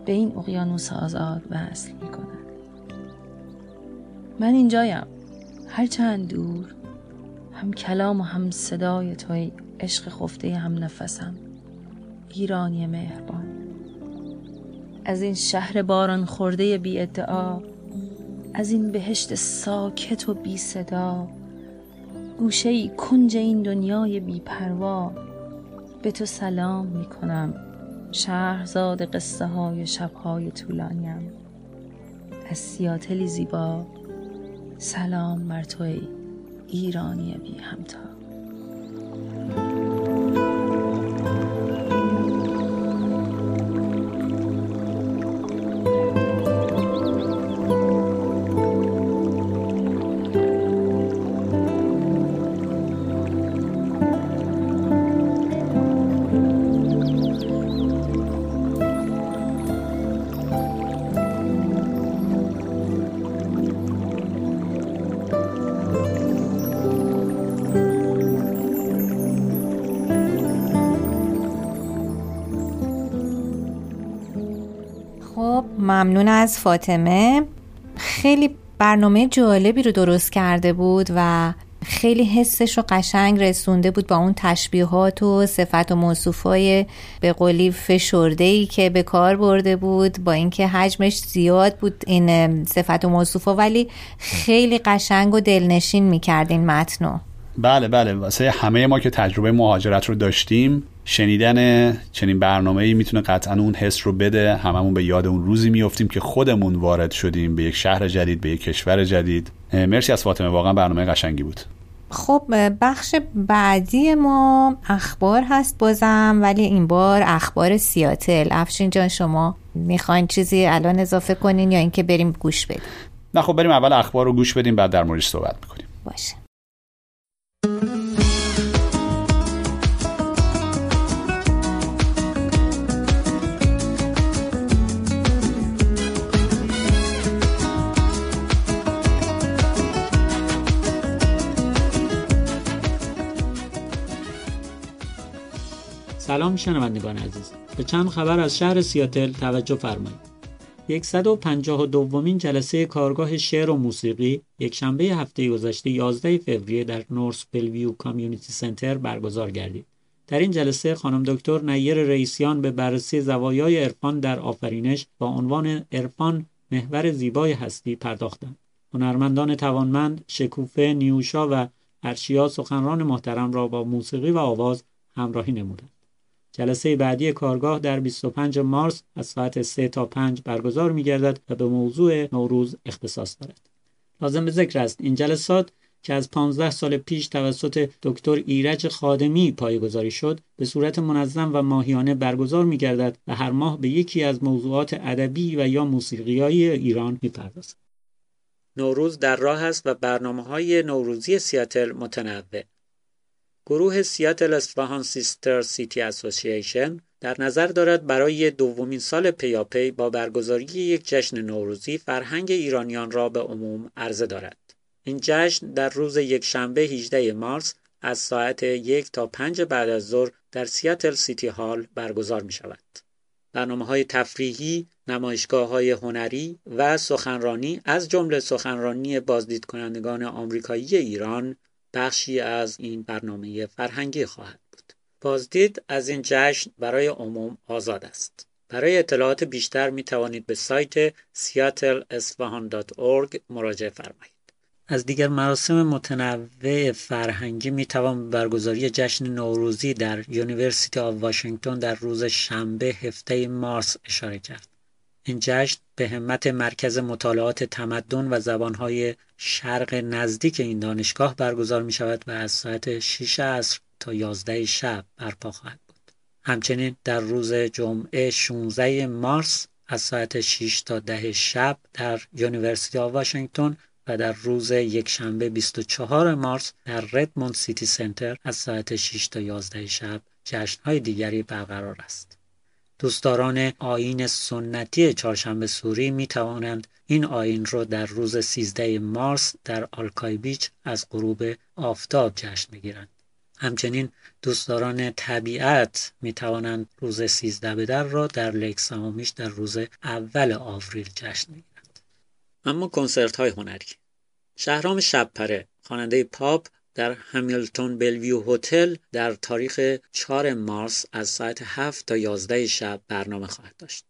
به این اقیانوس آزاد وصل می کند. من اینجایم. هرچند دور هم کلام و هم صدای توی عشق خفته هم نفسم. ایرانی مهربان. از این شهر باران خورده بی ادعا از این بهشت ساکت و بی صدا. گوشه ای کنج این دنیای بی پروا. به تو سلام می کنم شهرزاد قصه های شبهای طولانیم. از سیاتلی زیبا سلام بر توی ایرانی بی همتا. ممنون از فاطمه. خیلی برنامه جالبی رو درست کرده بود و خیلی حسش رو قشنگ رسونده بود با اون تشبیهات و صفت و موصوفای به قولی فشرده ای که به کار برده بود با اینکه حجمش زیاد بود این صفت و موصوفا ولی خیلی قشنگ و دلنشین می‌کرد این متنو. بله بله. واسه همه ما که تجربه مهاجرت رو داشتیم شنیدن چنین برنامه ای می‌تونه قطعا اون حس رو بده. هممون به یاد اون روزی میفتیم که خودمون وارد شدیم به یک شهر جدید به یک کشور جدید. مرسی از فاطمه واقعا برنامه قشنگی بود. خب بخش بعدی ما اخبار هست بازم ولی این بار اخبار سیاتل. افشین جان شما می‌خواین چیزی الان اضافه کنین یا اینکه بریم گوش بدیم؟ نه خب بریم اول اخبار رو گوش بدیم بعد در موردش صحبت می‌کنیم. باشه. سلام شنوندگان عزیز به چند خبر از شهر سیاتل توجه فرمایید 152 دومین جلسه کارگاه شعر و موسیقی یک شنبه هفته گذشته 11 فوریه در نورس بلویو کامیونیتی سنتر برگزار گردید. در این جلسه خانم دکتر نیر رئیسیان به بررسی زوایای عرفان در آفرینش با عنوان عرفان محور زیبای هستی پرداختند. هنرمندان توانمند شکوفه نیوشا و ارشیا سخنران محترم را با موسیقی و آواز همراهی نمودند. جلسه بعدی کارگاه در 25 مارس از ساعت 3 تا 5 برگزار می گردد و به موضوع نوروز اختصاص دارد. لازم به ذکر است این جلسات که از 15 سال پیش توسط دکتر ایرج خادمی پایگذاری شد به صورت منظم و ماهیانه برگزار می گردد و هر ماه به یکی از موضوعات ادبی و یا موسیقیایی ایران می پردازد. نوروز در راه است و برنامه های نوروزی سیاتل متنوع گروه سیاتل اصفهان Sister City Association در نظر دارد برای دومین سال پیاپی با برگزاری یک جشن نوروزی فرهنگ ایرانیان را به عموم عرضه دارد. این جشن در روز یک شنبه 18 مارس از ساعت یک تا پنج بعد از ظهر در سیاتل City Hall برگزار می شود. برنامه های تفریحی، نمایشگاه های هنری و سخنرانی از جمله سخنرانی بازدید کنندگان آمریکایی ایران بخشی از این برنامه فرهنگی خواهد بود. بازدید از این جشن برای عموم آزاد است. برای اطلاعات بیشتر می توانید به سایت seattleesfahan.org مراجعه فرمایید. از دیگر مراسم متنوع فرهنگی می توان برگزاری جشن نوروزی در University of Washington در روز شنبه هفده مارس اشاره کرد. این جشن به همت مرکز مطالعات تمدن و زبانهای شرق نزدیک این دانشگاه برگزار می شود و از ساعت 6 عصر تا 11 شب برپا خواهد بود. همچنین در روز جمعه 16 مارس از ساعت 6 تا 10 شب در University of Washington و در روز یکشنبه 24 مارس در Redmond City Center از ساعت 6 تا 11 شب جشنهای دیگری برقرار است. دوستداران آیین سنتی چهارشنبه سوری می توانند این آیین را در روز 13 مارس در Alki Beach از غروب آفتاب جشن بگیرند. همچنین دوستداران طبیعت می توانند روز 13 بدر را در Lake Sammamish در روز اول آوریل جشن بگیرند. اما کنسرت های هنری شهرام شبپره خواننده پاپ در Hilton Bellevue Hotel در تاریخ 4 مارس از ساعت 7 تا 11 شب برنامه خواهد داشت.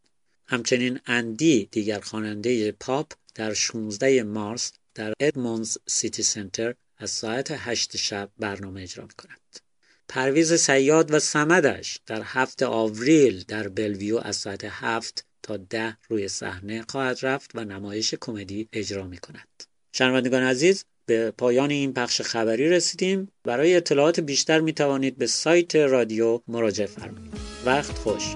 همچنین اندی دیگر خواننده پاپ در 16 مارس در Edmonds City Center از ساعت 8 شب برنامه اجرا کند. پرویز سیاد و سمدش در هفت آوریل در بلویو از ساعت 7 تا 10 روی صحنه خواهد رفت و نمایش کمدی اجرا می کند. شنوندگان عزیز به پایان این بخش خبری رسیدیم. برای اطلاعات بیشتر می توانید به سایت رادیو مراجعه فرمایید. وقت خوش.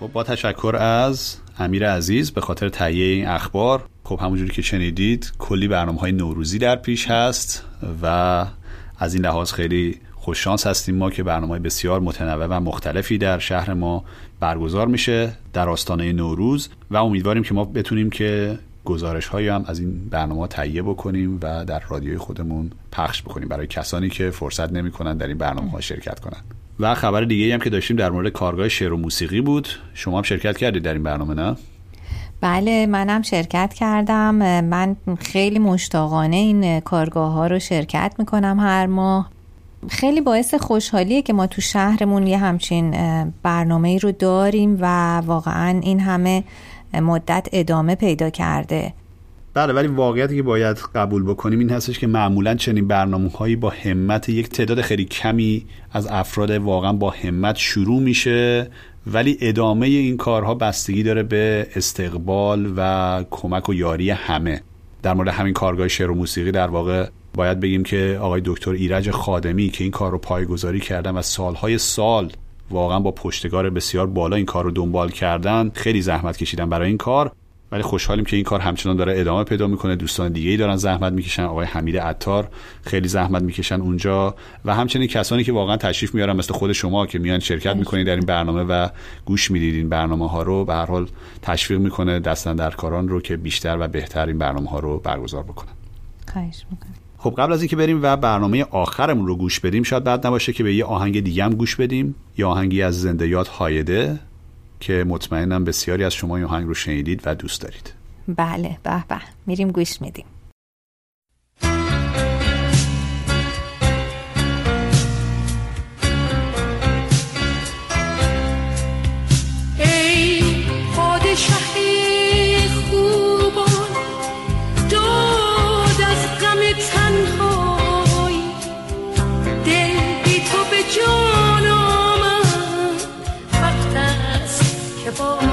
خب با تشکر از امیر عزیز به خاطر تهیه این اخبار خب همونجوری که شنیدید کلی برنامه های نوروزی در پیش هست و از این لحاظ خیلی خوششانس هستیم ما که برنامه بسیار متنوع و مختلفی در شهر ما برگزار میشه در آستانه نوروز و امیدواریم که ما بتونیم که گزارش هایی هم از این برنامه تهیه بکنیم و در رادیوی خودمون پخش بکنیم برای کسانی که فرصت نمی‌کنن در این برنامه ها شرکت کنن. و خبر دیگه هم که داشتیم در مورد کارگاه شعر و موسیقی بود. شما هم شرکت کردید در این برنامه نه؟ بله منم شرکت کردم. من خیلی مشتاقانه این کارگاه ها رو شرکت می‌کنم هر ماه. خیلی باعث خوشحالیه که ما تو شهرمون یه همچین برنامه ای رو داریم و واقعا این همه مدت ادامه پیدا کرده. بله ولی واقعیتی که باید قبول بکنیم این هستش که معمولا چنین برنامه هایی با همت یک تعداد خیلی کمی از افراد واقعا با همت شروع میشه ولی ادامه این کارها بستگی داره به استقبال و کمک و یاری همه. در مورد همین کارگاه شعر و موسیقی در واقع باید بگیم که آقای دکتر ایرج خادمی که این کار رو پایگذاری کردن و سالهای سال واقعا با پشتگار بسیار بالا این کار رو دنبال کردن خیلی زحمت کشیدن برای این کار. ولی خوشحالیم که این کار همچنان داره ادامه پیدا می‌کنه. دوستان دیگه ای دارن زحمت می‌کشن. آقای حمید عطار خیلی زحمت می‌کشن اونجا. و همچنین کسانی که واقعا تشریف میارن مثل خود شما که میان شرکت می‌کنید در این برنامه و گوش می‌دید این برنامه ها رو به هر حال تشویق می‌کنه دستن در کاران رو که بیشتر و بهتر این برنامه ها رو برگزار بکنن. خواهش می‌کنم. خب قبل از اینکه بریم و برنامه آخرمون رو گوش بدیم شاید بعد نباشه که به یه آهنگ دیگه هم گوش بدیم. یه آهنگی از زنده یاد هایده. که مطمئنم بسیاری از شما این آهنگ رو شنیدید و دوست دارید. بله به به. میریم گوش میدیم. است که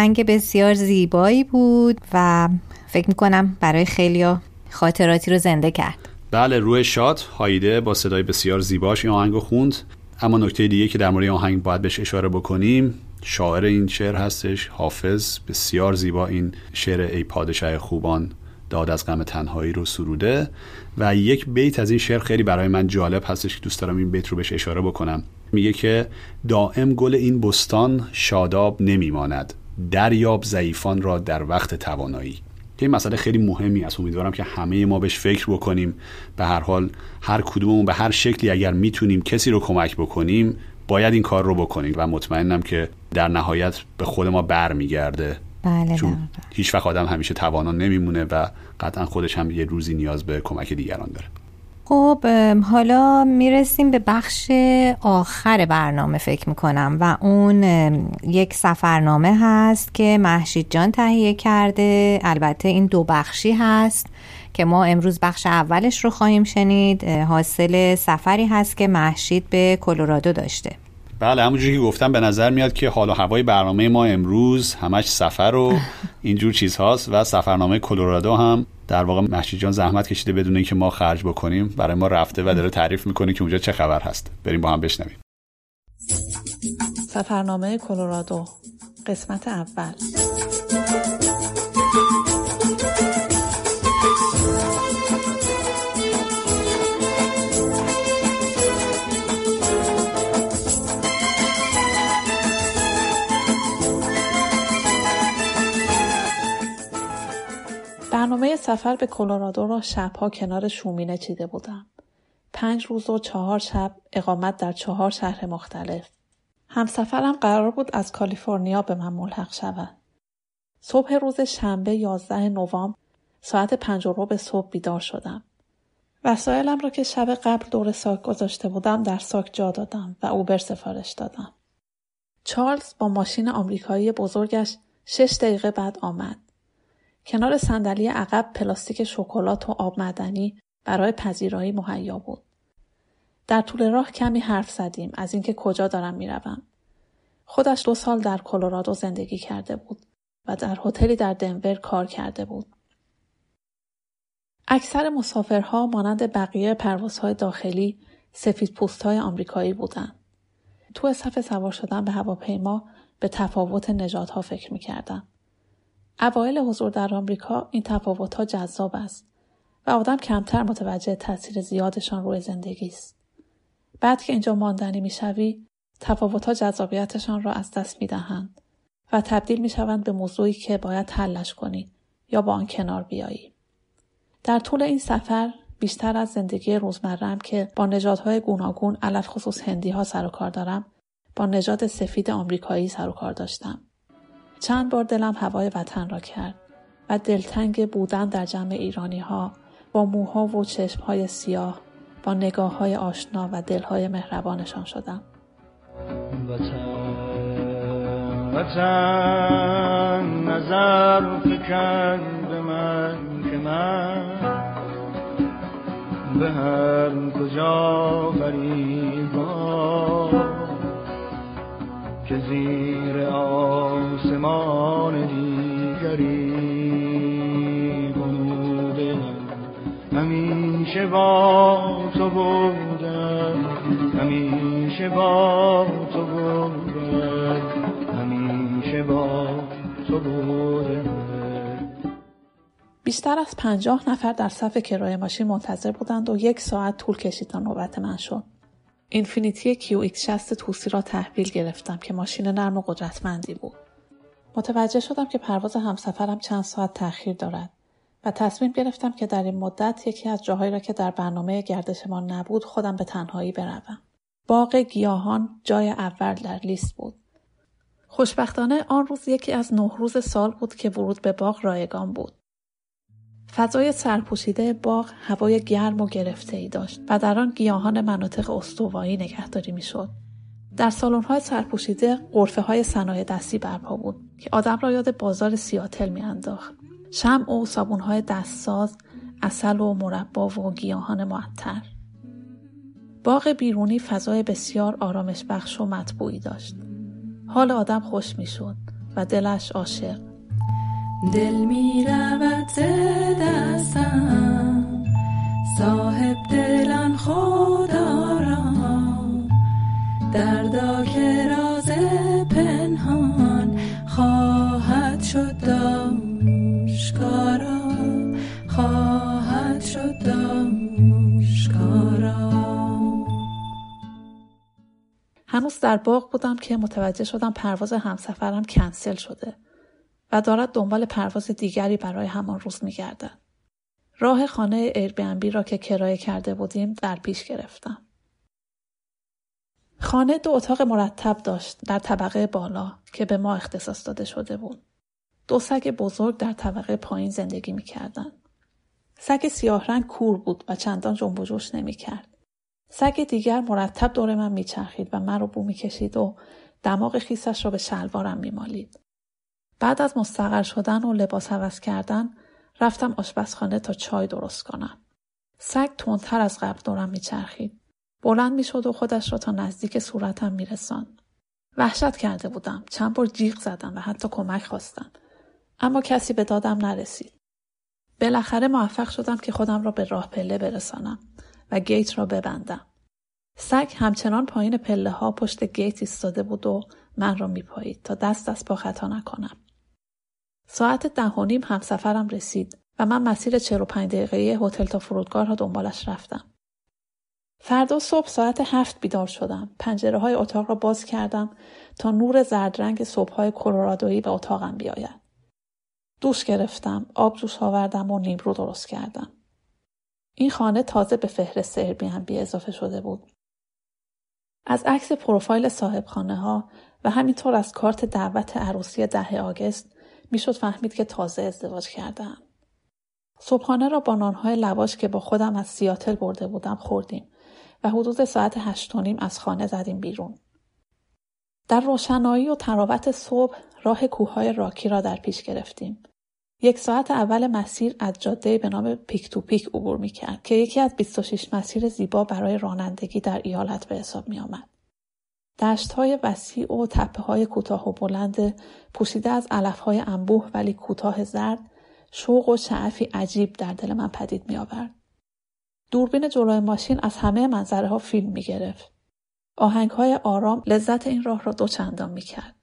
آهنگ بسیار زیبایی بود و فکر می‌کنم برای خیلیا خاطراتی رو زنده کرد. بله روح شاد هایده با صدای بسیار زیباش این آهنگ رو خوند. اما نکته دیگه که در مورد آهنگ باید بهش اشاره بکنیم شاعر این شعر هستش حافظ. بسیار زیبا این شعر ای پادشاه خوبان داد از غم تنهایی رو سروده. و یک بیت از این شعر خیلی برای من جالب هستش که دوست دارم این بیت رو بهش اشاره بکنم. میگه که دائم گل این بستان شاداب نمیماند. دریاب ضعیفان را در وقت توانایی. که این مسئله خیلی مهمی است. امیدوارم که همه ما بهش فکر بکنیم. به هر حال هر کدوممون به هر شکلی اگر می‌تونیم کسی رو کمک بکنیم باید این کار رو بکنیم. و مطمئنم که در نهایت به خود ما برمیگرده. بله چون. هیچ وقت آدم همیشه توانا نمیمونه و قطعا خودش هم یه روزی نیاز به کمک دیگران داره. خب حالا می‌رسیم به بخش آخر برنامه فکر می‌کنم و اون یک سفرنامه هست که محشید جان تهیه کرده. البته این دو بخشی هست که ما امروز بخش اولش رو خواهیم شنید. حاصل سفری هست که محشید به کلرادو داشته. بله همونجوری که گفتم به نظر میاد که حال و هوای برنامه ما امروز همش سفر و اینجور چیزهاست و سفرنامه کلرادو هم در واقع محشید جان زحمت کشیده بدون اینکه ما خرج بکنیم. برای ما رفته و داره تعریف می‌کنه که اونجا چه خبر هست. بریم با هم بشنویم. سفرنامه کلرادو قسمت اول. برنامه سفر به کلرادو را شبها کنار شومینه چیده بودم. پنج روز و چهار شب اقامت در چهار شهر مختلف. همسفرم قرار بود از کالیفرنیا به من ملحق شود. صبح روز شنبه 11 نوامبر ساعت پنج و ربع صبح بیدار شدم. وسایلم را که شب قبل دور ساک گذاشته بودم در ساک جا دادم و اوبر سفارش دادم. چارلز با ماشین آمریکایی بزرگش شش دقیقه بعد آمد. کنار صندلی عقب پلاستیک شکلات و آب معدنی برای پذیرایی مهیا بود. در طول راه کمی حرف زدیم از اینکه کجا دارم می‌روم. خودش دو سال در کلرادو زندگی کرده بود و در هتلی در دنور کار کرده بود. اکثر مسافرها مانند بقیه پروازهای داخلی سفید پوستهای آمریکایی بودند. تو صف سوار شدن به هواپیما به تفاوت نژادها فکر می‌کردم. اوایل حضور در آمریکا این تفاوتها جذاب است و آدم کمتر متوجه تاثیر زیادشان روی زندگی است. بعد که اینجا ماندنی می‌شوی تفاوتها جذابیتشان را از دست می‌دهند و تبدیل می‌شوند به موضوعی که باید حلش کنی یا با آن کنار بیایی. در طول این سفر بیشتر از زندگی روزمره‌ام که با نژادهای گوناگون علل خصوص هندی ها سر و کار دارم با نژاد سفید آمریکایی سر و کار داشتم. چند بار دلم هوای وطن را کرد و دلتنگ بودن در جمع ایرانی ها با موها و چشم های سیاه با نگاه های آشنا و دلهای مهربانشان شدم. به هر کجا که زیر آسمان دیگری بوده همیشه با تو بودم. همیشه با تو بودم. همیشه با تو بودم. بیشتر از پنجاه نفر در صف کرایه ماشین منتظر بودند و یک ساعت طول کشید تا نوبت من شد. Infiniti QX 60 توسی را تحویل گرفتم که ماشین نرم و قدرتمندی بود. متوجه شدم که پرواز همسفرم چند ساعت تأخیر دارد و تصمیم گرفتم که در این مدت یکی از جاهایی را که در برنامه گردشمان نبود خودم به تنهایی بروم. باغ گیاهان جای اول در لیست بود. خوشبختانه آن روز یکی از نه روز سال بود که ورود به باغ رایگان بود. فضای سرپوشیده باغ هوای گرم و گرفته ای داشت و در آن گیاهان مناطق استوایی نگهداری می‌شد. در های سرپوشیده قرفه های صنایع دستی برپا بود که آدم را یاد بازار سیاتل میانداخت. شمع و های دستساز، اصل و مربا و گیاهان معطر. باغ بیرونی فضای بسیار آرامش بخش و مطبوعی داشت. حال آدم خوش می‌شد و دلش عاشق. دل می رود دستم. صاحب دلان خدا را. دردا که راز پنهان خواهد شد داشکارا خواهد شد داشکارا هنوز در باغ بودم که متوجه شدم پرواز همسفرم کنسل شده. و دارد دنبال پرواز دیگری برای همان روز میگردد. راه خانه ایربنبی را که کرایه کرده بودیم در پیش گرفتم. خانه دو اتاق مرتب داشت در طبقه بالا که به ما اختصاص داده شده بود. دو سگ بزرگ در طبقه پایین زندگی می‌کردند. سگ سیاه رنگ کور بود و چندان جنب و جوش نمی‌کرد. سگ دیگر مرتب دور من میچرخید و من رو بو می‌کشید و دماغ خیسش را به شلوارم میمالید. بعد از مستقر شدن و لباس عوض کردن رفتم آشپزخانه تا چای درست کنم. سگ تندتر از قبل دورم میچرخید. بلند می‌شد و خودش را تا نزدیک صورتم میرساند. وحشت کرده بودم. چند بار جیغ زدم و حتی کمک خواستم. اما کسی به دادم نرسید. بالاخره موفق شدم که خودم را به راه پله برسانم و گیت را ببندم. سگ همچنان پایین پله ها پشت گیت ایستاده بود و من را میپایید تا دست از پا خطا نکنم. ساعت ده و نیم همسفرم رسید و من مسیر 45 دقیقه هتل تا فرودگاه را دنبالش رفتم. فردا صبح ساعت هفت بیدار شدم. پنجره های اتاق را باز کردم تا نور زردرنگ صبح های کلرادویی به اتاقم بیاید. دوش گرفتم، آب جوش آوردم و نیمرو درست کردم. این خانه تازه به فهرست بی اضافه شده بود. از عکس پروفایل صاحب خانه ها و همینطور از کارت دعوت عروسی ده آگست می‌شد فهمید که تازه ازدواج کردم. صبحانه را با نانهای لواش که با خودم از سیاتل برده بودم خوردیم و حدود ساعت هشت نیم از خانه زدیم بیرون. در روشنایی و تراوت صبح راه کوههای راکی را در پیش گرفتیم. یک ساعت اول مسیر از جاده به نام پیک تو پیک عبور می کرد که یکی از 26 مسیر زیبا برای رانندگی در ایالت به حساب می آمد. دشت های وسیع و تپه های کوتاه و بلند پوشیده از علف های انبوه ولی کوتاه زرد شوق و شعفی عجیب در دل من پدید می آورد. دوربین جلوی ماشین از همه منظره ها فیلم می گرفت. آهنگ های آرام لذت این راه را دوچندان می کرد.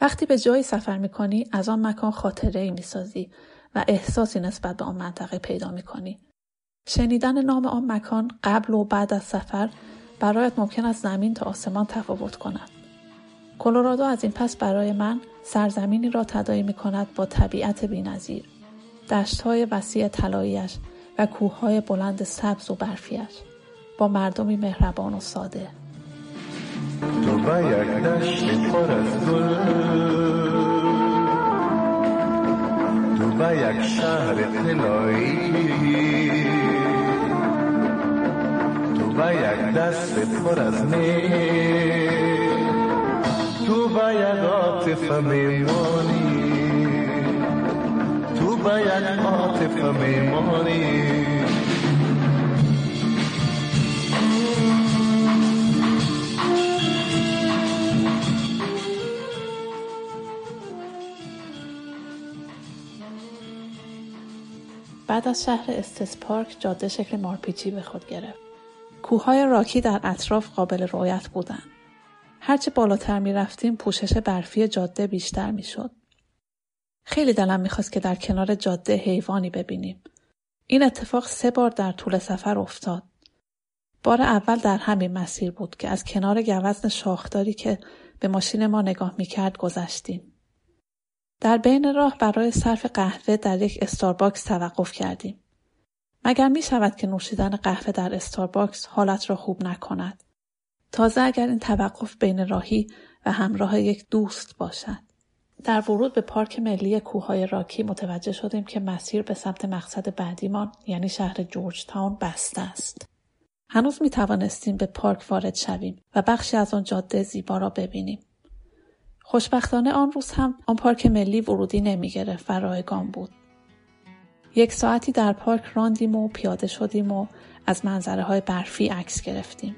وقتی به جایی سفر می کنی از آن مکان خاطره ای می سازی و احساسی نسبت به آن منطقه پیدا می کنی. شنیدن نام آن مکان قبل و بعد از سفر برایت ممکن است زمین تا آسمان تفاوت کند. کلرادو از این پس برای من سرزمینی را تدایی می کند با طبیعت بینظیر. دشت های وسیع طلاییش و کوههای بلند سبز و برفیش با مردمی مهربان و ساده تو یک دشت پر از تو یک شهر طلایی تو با یک دست پر از تو با یک عاطف میمانی. تو با یک عاطف میمانی. بعد از شهر استس پارک جاده شکل مارپیچی به خود گرفت. کوههای راکی در اطراف قابل رویت بودند. هرچه بالاتر می رفتیم پوشش برفی جاده بیشتر می شد. خیلی دلم می‌خواست که در کنار جاده حیوانی ببینیم. این اتفاق سه بار در طول سفر افتاد. بار اول در همین مسیر بود که از کنار گوزن شاخداری که به ماشین ما نگاه می‌کرد گذشتیم. در بین راه برای صرف قهوه در یک استارباکس توقف کردیم. مگر می شود که نوشیدن قهوه در استارباکس حالت را خوب نکند؟ تازه اگر این توقف بین راهی و همراه یک دوست باشد. در ورود به پارک ملی کوههای راکی متوجه شدیم که مسیر به سمت مقصد بعدیمان یعنی شهر جورج تاون بسته است. هنوز می توانستیم به پارک وارد شویم و بخشی از آن جاده زیبا را ببینیم. خوشبختانه آن روز هم آن پارک ملی ورودی نمی گرفت و رایگان بود. یک ساعتی در پارک راندیم و پیاده شدیم و از منظره های برفی عکس گرفتیم.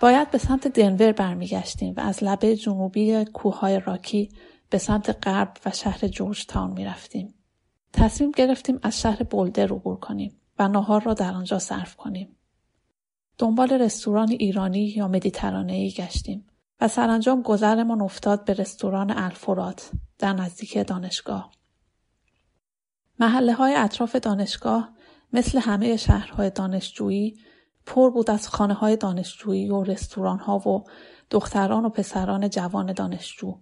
باید به سمت دنور برمیگشتیم و از لبه جنوبی کوههای راکی به سمت غرب و شهر جورج تاون می رفتیم. تصمیم گرفتیم از شهر بولدر عبور کنیم و ناهار را در آنجا صرف کنیم. دنبال رستوران ایرانی یا مدیترانه‌ای گشتیم و سرانجام گذرمان افتاد به رستوران الفورات در نزدیکی دانشگاه. محله های اطراف دانشگاه مثل همه شهرهای دانشجویی پر بود از خانه های دانشجویی و رستوران ها و دختران و پسران جوان دانشجو.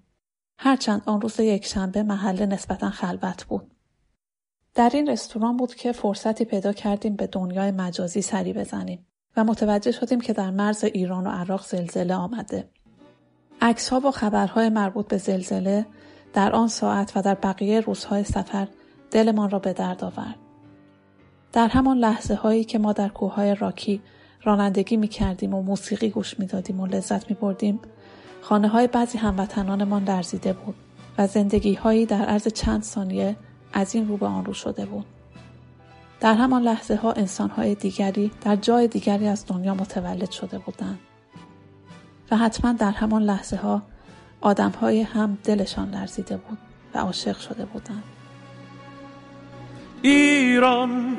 هرچند آن روز یک شنبه محله نسبتا خلوت بود. در این رستوران بود که فرصتی پیدا کردیم به دنیای مجازی سری بزنیم و متوجه شدیم که در مرز ایران و عراق زلزله آمده. عکس ها و خبرهای مربوط به زلزله در آن ساعت و در بقیه روزهای سفر دلمان را به درد آورد. در همان لحظه هایی که ما در کوههای راکی رانندگی می کردیم و موسیقی گوش می دادیم و لذت می بردیم خانه های بعضی هموطنانمان درزیده بود و زندگی هایی در عرض چند ثانیه از این رو به آن رو شده بود. در همان لحظه ها انسان های دیگری در جای دیگری از دنیا متولد شده بودند. و حتما در همان لحظه ها آدم های هم دلشان لرزیده بود و عاشق شده بودند. ایران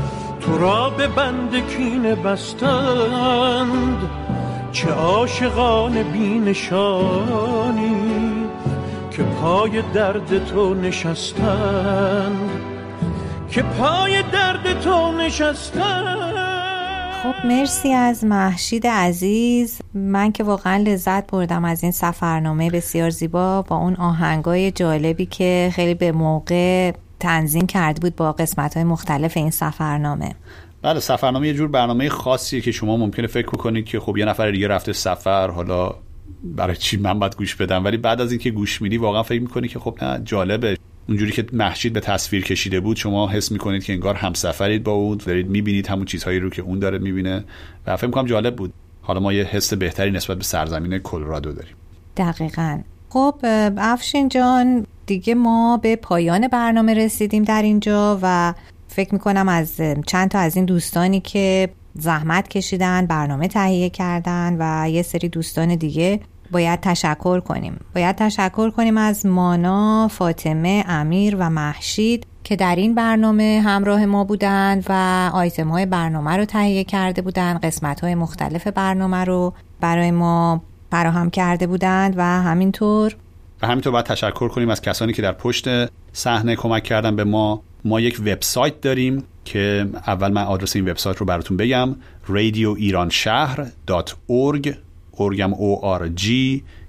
تو را به بند کین بستند. چه عاشقان بینشانی که پای درد تو نشستند. که پای درد تو نشستند. خب مرسی از محشید عزیز. من که واقعا لذت بردم از این سفرنامه بسیار زیبا با اون آهنگای جالبی که خیلی به موقع تنظیم کرده بود با قسمت های مختلف این سفرنامه. بله سفرنامه یه جور برنامه خاصیه که شما ممکنه فکر کنید که خب یه نفر دیگه رفته سفر حالا برای چی من باید گوش بدم؟ ولی بعد از اینکه گوش میدی واقعا فکر می‌کنی که خب نه جالبه. اونجوری که محشید به تصویر کشیده بود شما حس می‌کنید که انگار همسفرید با اون دارید می‌بینید همون چیزهایی رو که اون داره می‌بینه و فکر می‌کنم جالب بود. حالا ما یه حس بهتری نسبت به سرزمین کلرادو داریم. دقیقا. خب افشین جان دیگه ما به پایان برنامه رسیدیم در اینجا و فکر می‌کنم از چند تا از این دوستانی که زحمت کشیدن برنامه تهیه کردن و یه سری دوستان دیگه باید تشکر کنیم. باید تشکر کنیم از مانا، فاطمه، امیر و محشید که در این برنامه همراه ما بودند و آیتم های برنامه رو تهیه کرده بودند قسمت های مختلف برنامه رو برای ما فراهم کرده بودند و همینطور و همینطور باید تشکر کنیم از کسانی که در پشت صحنه کمک کردن به ما. ما یک وبسایت داریم که اول من آدرس این وبسایت رو براتون بگم. رادیو ایران شهر .org ارگم ORG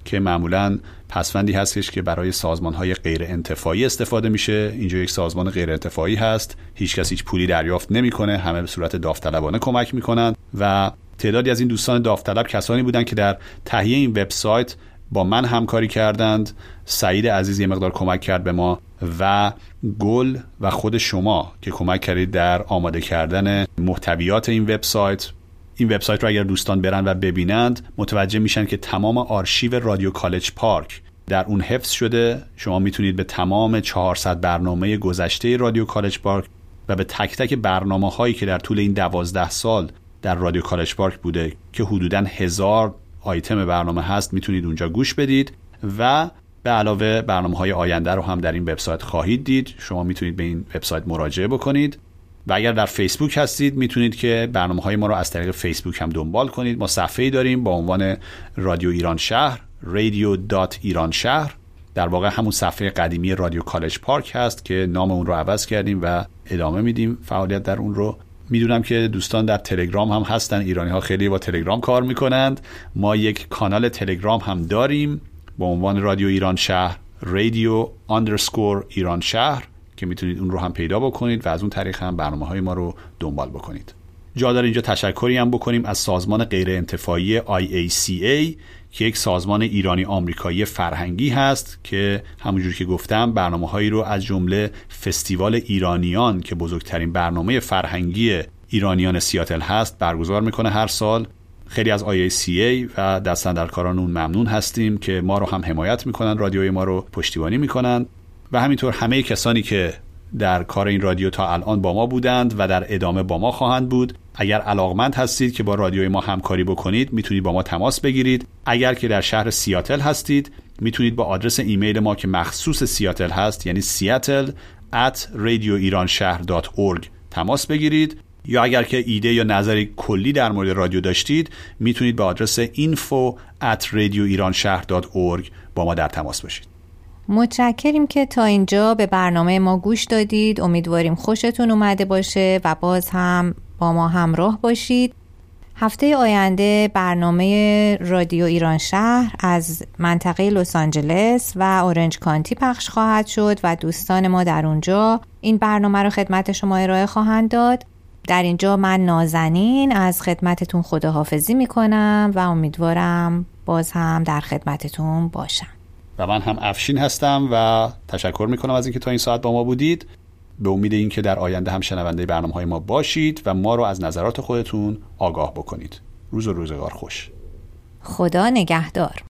که معمولا پسفندی هستش که برای سازمان های غیر انتفاعی استفاده میشه. اینجا یک سازمان غیر انتفاعی هست. هیچ کس هیچ پولی دریافت نمی‌کنه. همه به صورت داوطلبانه کمک می‌کنن. و تعدادی از این دوستان داوطلب کسانی بودن که در تهیه این وبسایت با من همکاری کردند. سعید عزیز یه مقدار کمک کرد به ما و گل و خود شما که کمک کردید در آماده کردن محتویات این وبسایت. این وبسایت رو اگر دوستان برن و ببینند متوجه میشن که تمام آرشیو رادیو کالج پارک در اون حفظ شده. شما می‌تونید به تمام 400 برنامه گذشته رادیو کالج پارک و به تک تک برنامه هایی که در طول این دوازده سال در رادیو کالج پارک بوده که حدودا هزار آیتم برنامه هست می‌تونید اونجا گوش بدید و به علاوه برنامه های آینده رو هم در این وبسایت خواهید دید. شما می‌تونید به این وبسایت مراجعه بکنید. و اگر در فیسبوک هستید می‌تونید که برنامه های ما رو از طریق فیسبوک هم دنبال کنید. ما صفحه داریم با عنوان رادیو ایران شهر رادیو دات ایران شهر. در واقع همون صفحه قدیمی رادیو کالج پارک هست که نام اون رو عوض کردیم و ادامه میدیم فعالیت در اون رو. می‌دونم که دوستان در تلگرام هم هستن ایرانی ها خیلی با تلگرام کار می‌کنند. ما یک کانال تلگرام هم داریم با عنوان رادیو ایران شهر رادیو اندرسکور ایران شهر که می‌تونید اون رو هم پیدا بکنید و از اون طریق هم برنامه های ما رو دنبال بکنید. جا داره اینجا تشکری هم بکنیم از سازمان غیر انتفاعی IACA که یک سازمان ایرانی آمریکایی فرهنگی هست که همونجور که گفتم برنامه هایی رو از جمله فستیوال ایرانیان که بزرگترین برنامه فرهنگی ایرانیان سیاتل هست برگزار می‌کنه هر سال. خیلی از IACA و دستندرکاران اون ممنون هستیم که ما رو هم حمایت می‌کنن رادیوی ما رو پشتیبانی می‌کنن و همینطور همه کسانی که در کار این رادیو تا الان با ما بودند و در ادامه با ما خواهند بود. اگر علاقمند هستید که با رادیوی ما همکاری بکنید می‌تونید با ما تماس بگیرید. اگر که در شهر سیاتل هستید می‌تونید با آدرس ایمیل ما که مخصوص سیاتل هست یعنی سیاتل at radioiranshahr.org تماس بگیرید. یا اگر که ایده یا نظری کلی در مورد رادیو داشتید می‌تونید به آدرس info at radioiranshahr.org با ما در تماس باشید. متشکریم که تا اینجا به برنامه ما گوش دادید. امیدواریم خوشتون اومده باشه و باز هم با ما همراه باشید. هفته آینده برنامه رادیو ایران شهر از منطقه لس آنجلس و اورنج کانتی پخش خواهد شد و دوستان ما در اونجا این برنامه رو خدمت شما ارائه خواهند داد. در اینجا من نازنین از خدمتتون خداحافظی می‌کنم و امیدوارم باز هم در خدمتتون باشم. من هم افشین هستم و تشکر می‌کنم از اینکه تا این ساعت با ما بودید. به امید اینکه در آینده هم شنونده برنامه های ما باشید و ما رو از نظرات خودتون آگاه بکنید. روز و روزگار خوش. خدا نگهدار.